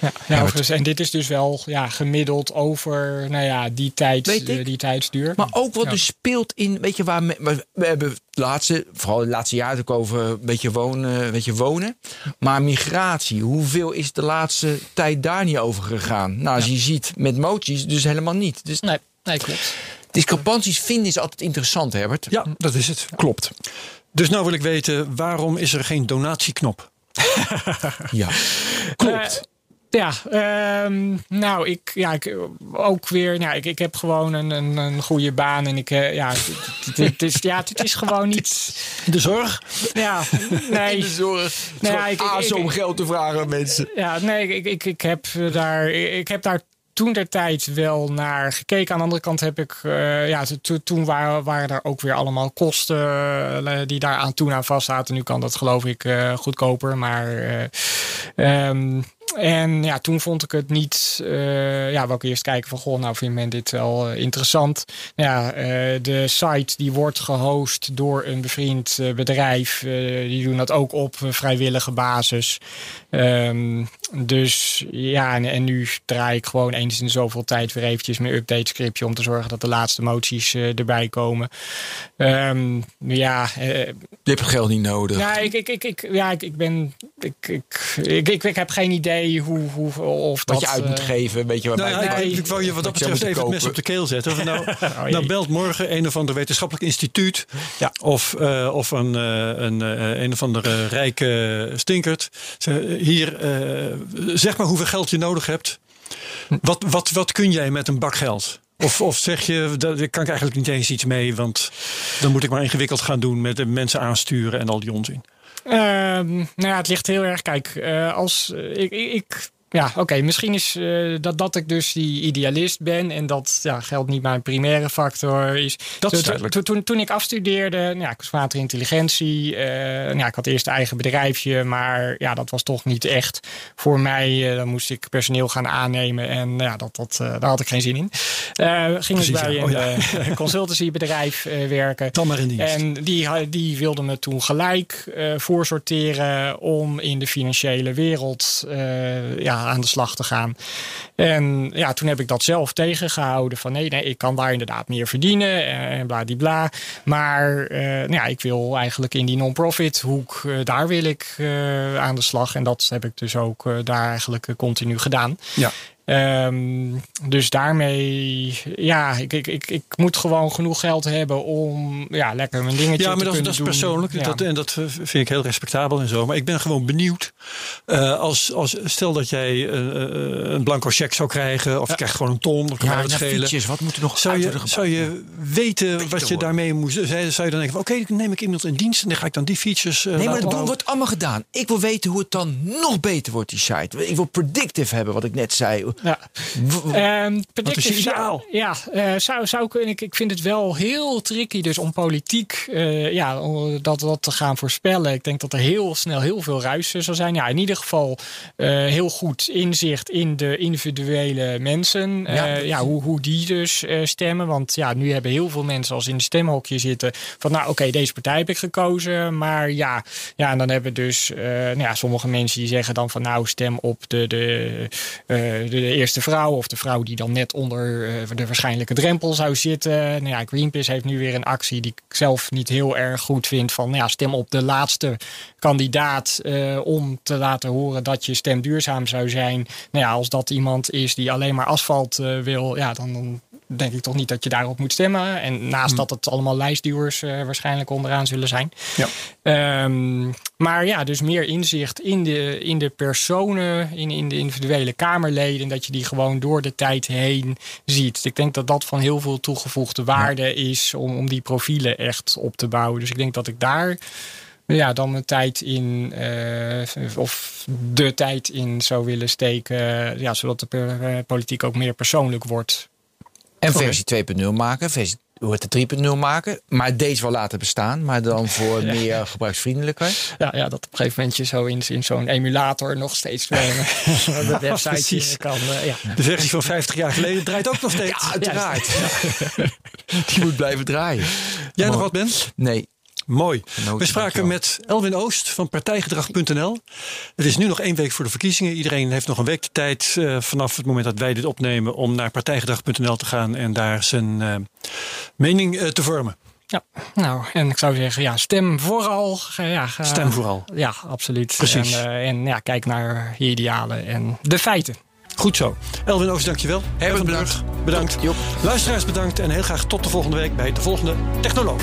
F: Ja, ja en dit is dus wel ja, gemiddeld over nou ja, die, tijd, uh, die tijdsduur.
E: Maar ook wat ja. dus speelt in, weet je, waar we, we hebben laatste, vooral het laatste jaar ook over een beetje wonen, weet je, wonen. Maar migratie, hoeveel is de laatste tijd daar niet over gegaan? Nou, als je ziet met moties, dus helemaal niet. Dus
F: nee, nee, klopt.
E: Discrepanties vinden is altijd interessant, Herbert.
D: Ja, dat is het. Klopt. Dus nou wil ik weten, waarom is er geen donatieknop?
E: ja, klopt.
F: Ja, um, nou, ik, ja, ik ook weer. Nou, ik, ik heb gewoon een, een, een goede baan en ik, uh, ja, het, het, is, ja, het is gewoon niet.
D: De zorg?
F: Ja, nee.
E: In de zorg. Nou, ja, ik, ik, om geld te vragen aan mensen.
F: Ja, nee, ik, ik, ik heb daar, ik heb daar toen der tijd wel naar gekeken. Aan de andere kant heb ik, uh, ja, toen waren, waren er ook weer allemaal kosten uh, die daar aan toen aan vast zaten. Nu kan dat geloof ik uh, goedkoper, maar um, en ja, toen vond ik het niet. Uh, ja, wou ik eerst kijken van goh, nou vindt men dit wel uh, interessant. Nou ja, uh, de site die wordt gehost door een bevriend bedrijf. die doen dat ook op vrijwillige basis. Um, dus ja, en, en, nu draai ik gewoon eens in zoveel tijd weer eventjes mijn update scriptje om te zorgen dat de laatste moties erbij komen. Um, ja,
E: je hebt geld niet nodig.
F: Ja, ik, ik, ik, ik ja, ik, ik ben. Ik, ik, ik, ik, ik heb geen idee hoe, hoe, of
E: dat... Wat je uit moet uh, geven, weet je wat
D: nou, ja, ik, ik wou je wat dat betreft even het mes op de keel zetten. Of nou, oh, nou belt morgen een of ander wetenschappelijk instituut... Ja. of, uh, of een, uh, een, een of andere rijke stinkert. Hier, zeg maar hoeveel geld je nodig hebt. Wat, wat, wat kun jij met een bak geld? Of, of zeg je, daar kan ik eigenlijk niet eens iets mee, want dan moet ik maar ingewikkeld gaan doen met de mensen aansturen en al die onzin.
F: Ehm, nou ja, het ligt heel erg. Kijk, uh, als uh, ik, ik, ja, oké. Misschien is uh, dat, dat ik dus die idealist ben en dat ja, geld niet mijn primaire factor is.
D: Dat is
F: toen, toen, ik afstudeerde, nou, ja, ik was waterintelligentie. Uh, nou, ja, ik had eerst een eigen bedrijfje, maar ja, dat was toch niet echt voor mij. Uh, dan moest ik personeel gaan aannemen en ja, dat, dat, daar had ik geen zin in. ging
D: Precies,
F: ik bij
D: ja.
F: een
D: Oh, ja.
F: consultancybedrijf werken.
D: Dan maar in dienst.
F: En die, die wilde me toen gelijk voorsorteren om in de financiële wereld ja, aan de slag te gaan. En ja, toen heb ik dat zelf tegengehouden. Van nee, nee, ik kan daar inderdaad meer verdienen en bladibla. Maar uh, nou ja, ik wil eigenlijk in die non-profit hoek, uh, daar wil ik uh, aan de slag. En dat heb ik dus ook daar eigenlijk continu gedaan.
D: Ja.
F: Um, dus daarmee, ja, ik, ik, ik, ik moet gewoon genoeg geld hebben om ja, lekker mijn dingetje
D: Ja, maar
F: te
D: dat,
F: kunnen
D: dat is
F: doen.
D: persoonlijk.
F: Ja.
D: Dat, en dat eh, vind ik heel respectabel en zo. Maar ik ben gewoon benieuwd. Uh, als, als, stel dat jij uh, een blanco cheque zou krijgen. Of je krijgt gewoon een ton. Dat kan
E: Ja, naar
D: schelen.
E: wat moet er nog
D: Zou je, zou je weten wat je daarmee moest... Zou je dan denken oké, dan neem ik iemand in dienst... en dan ga ik dan die features uh,
E: Nee, maar het
D: bouwen.
E: wordt allemaal gedaan. Ik wil weten hoe het dan nog beter wordt, die site. Ik wil predictive hebben, wat ik net zei.
F: Ja.
E: W-
F: Ehm predictive zou-? Ja, eh, zou, zou kunnen. Ik, ik vind het wel heel tricky dus om politiek eh, ja, om dat, dat te gaan voorspellen. Ik denk dat er heel snel heel veel ruis zal zijn. Ja, in ieder geval eh, heel goed inzicht in de individuele mensen.
E: Ja,
F: Ja, hoe, hoe die dus stemmen. Want ja, nu hebben heel veel mensen als in de stemhokje zitten. Van nou oké, deze partij heb ik gekozen. Maar ja, ja en dan hebben dus nou ja, sommige mensen die zeggen dan van nou stem op de, de, de, de eerste vrouw. Of de vrouw die dan net onder eh, de waarschijnlijke drempel zou zitten. Nou ja, Greenpeace heeft nu weer een actie die ik zelf niet heel erg goed vind. Van nou ja, stem op de laatste kandidaat eh, om te laten horen dat je stem duurzaam zou zijn. Nou ja, als dat iemand is die alleen maar asfalt eh, wil, ja, dan, dan denk ik toch niet dat je daarop moet stemmen. En naast dat het allemaal lijstduwers eh, waarschijnlijk onderaan zullen zijn.
D: Ja.
F: Ehm, maar ja, dus meer inzicht in de, in de personen, in, in de individuele Kamerleden. Dat je die gewoon door de tijd heen ziet. Ik denk dat dat van heel veel toegevoegde waarde is om, om die profielen echt op te bouwen. Dus ik denk dat ik daar ja, dan mijn tijd in, eh, of de tijd in zou willen steken. Ja, zodat de eh, politiek ook meer persoonlijk wordt.
E: En versie 2.0 maken, versie hoe het de 3.0 maken. Maar deze wel laten bestaan, maar dan voor meer gebruiksvriendelijker.
F: Ja, ja, dat op een gegeven moment je zo in, in zo'n emulator nog steeds uh, de website
D: precies.
F: kan. Uh, ja.
D: De versie van 50 jaar geleden draait ook nog steeds.
E: Ja, uiteraard. Die moet blijven draaien.
D: Jij nog wat, Ben?
E: Nee.
D: Mooi.
E: Genoten,
D: We spraken met Elwin Oost van partijgedrag.nl. Het is nu nog één week voor de verkiezingen. Iedereen heeft nog een week de tijd eh, vanaf het moment dat wij dit opnemen om naar partijgedrag.nl te gaan en daar zijn eh, mening eh, te vormen.
F: Ja, nou, en ik zou zeggen, ja, stem vooral. Ja,
D: Stem vooral.
F: Ja, absoluut.
D: Precies.
F: En, eh, en ja, kijk naar je idealen en de feiten.
D: Goed zo. Elwin Oost, dankjewel.
E: Herbert,
D: Van den Burg, bedankt.
E: Joep.
D: Luisteraars bedankt en heel graag tot de volgende week bij de volgende Technoloog.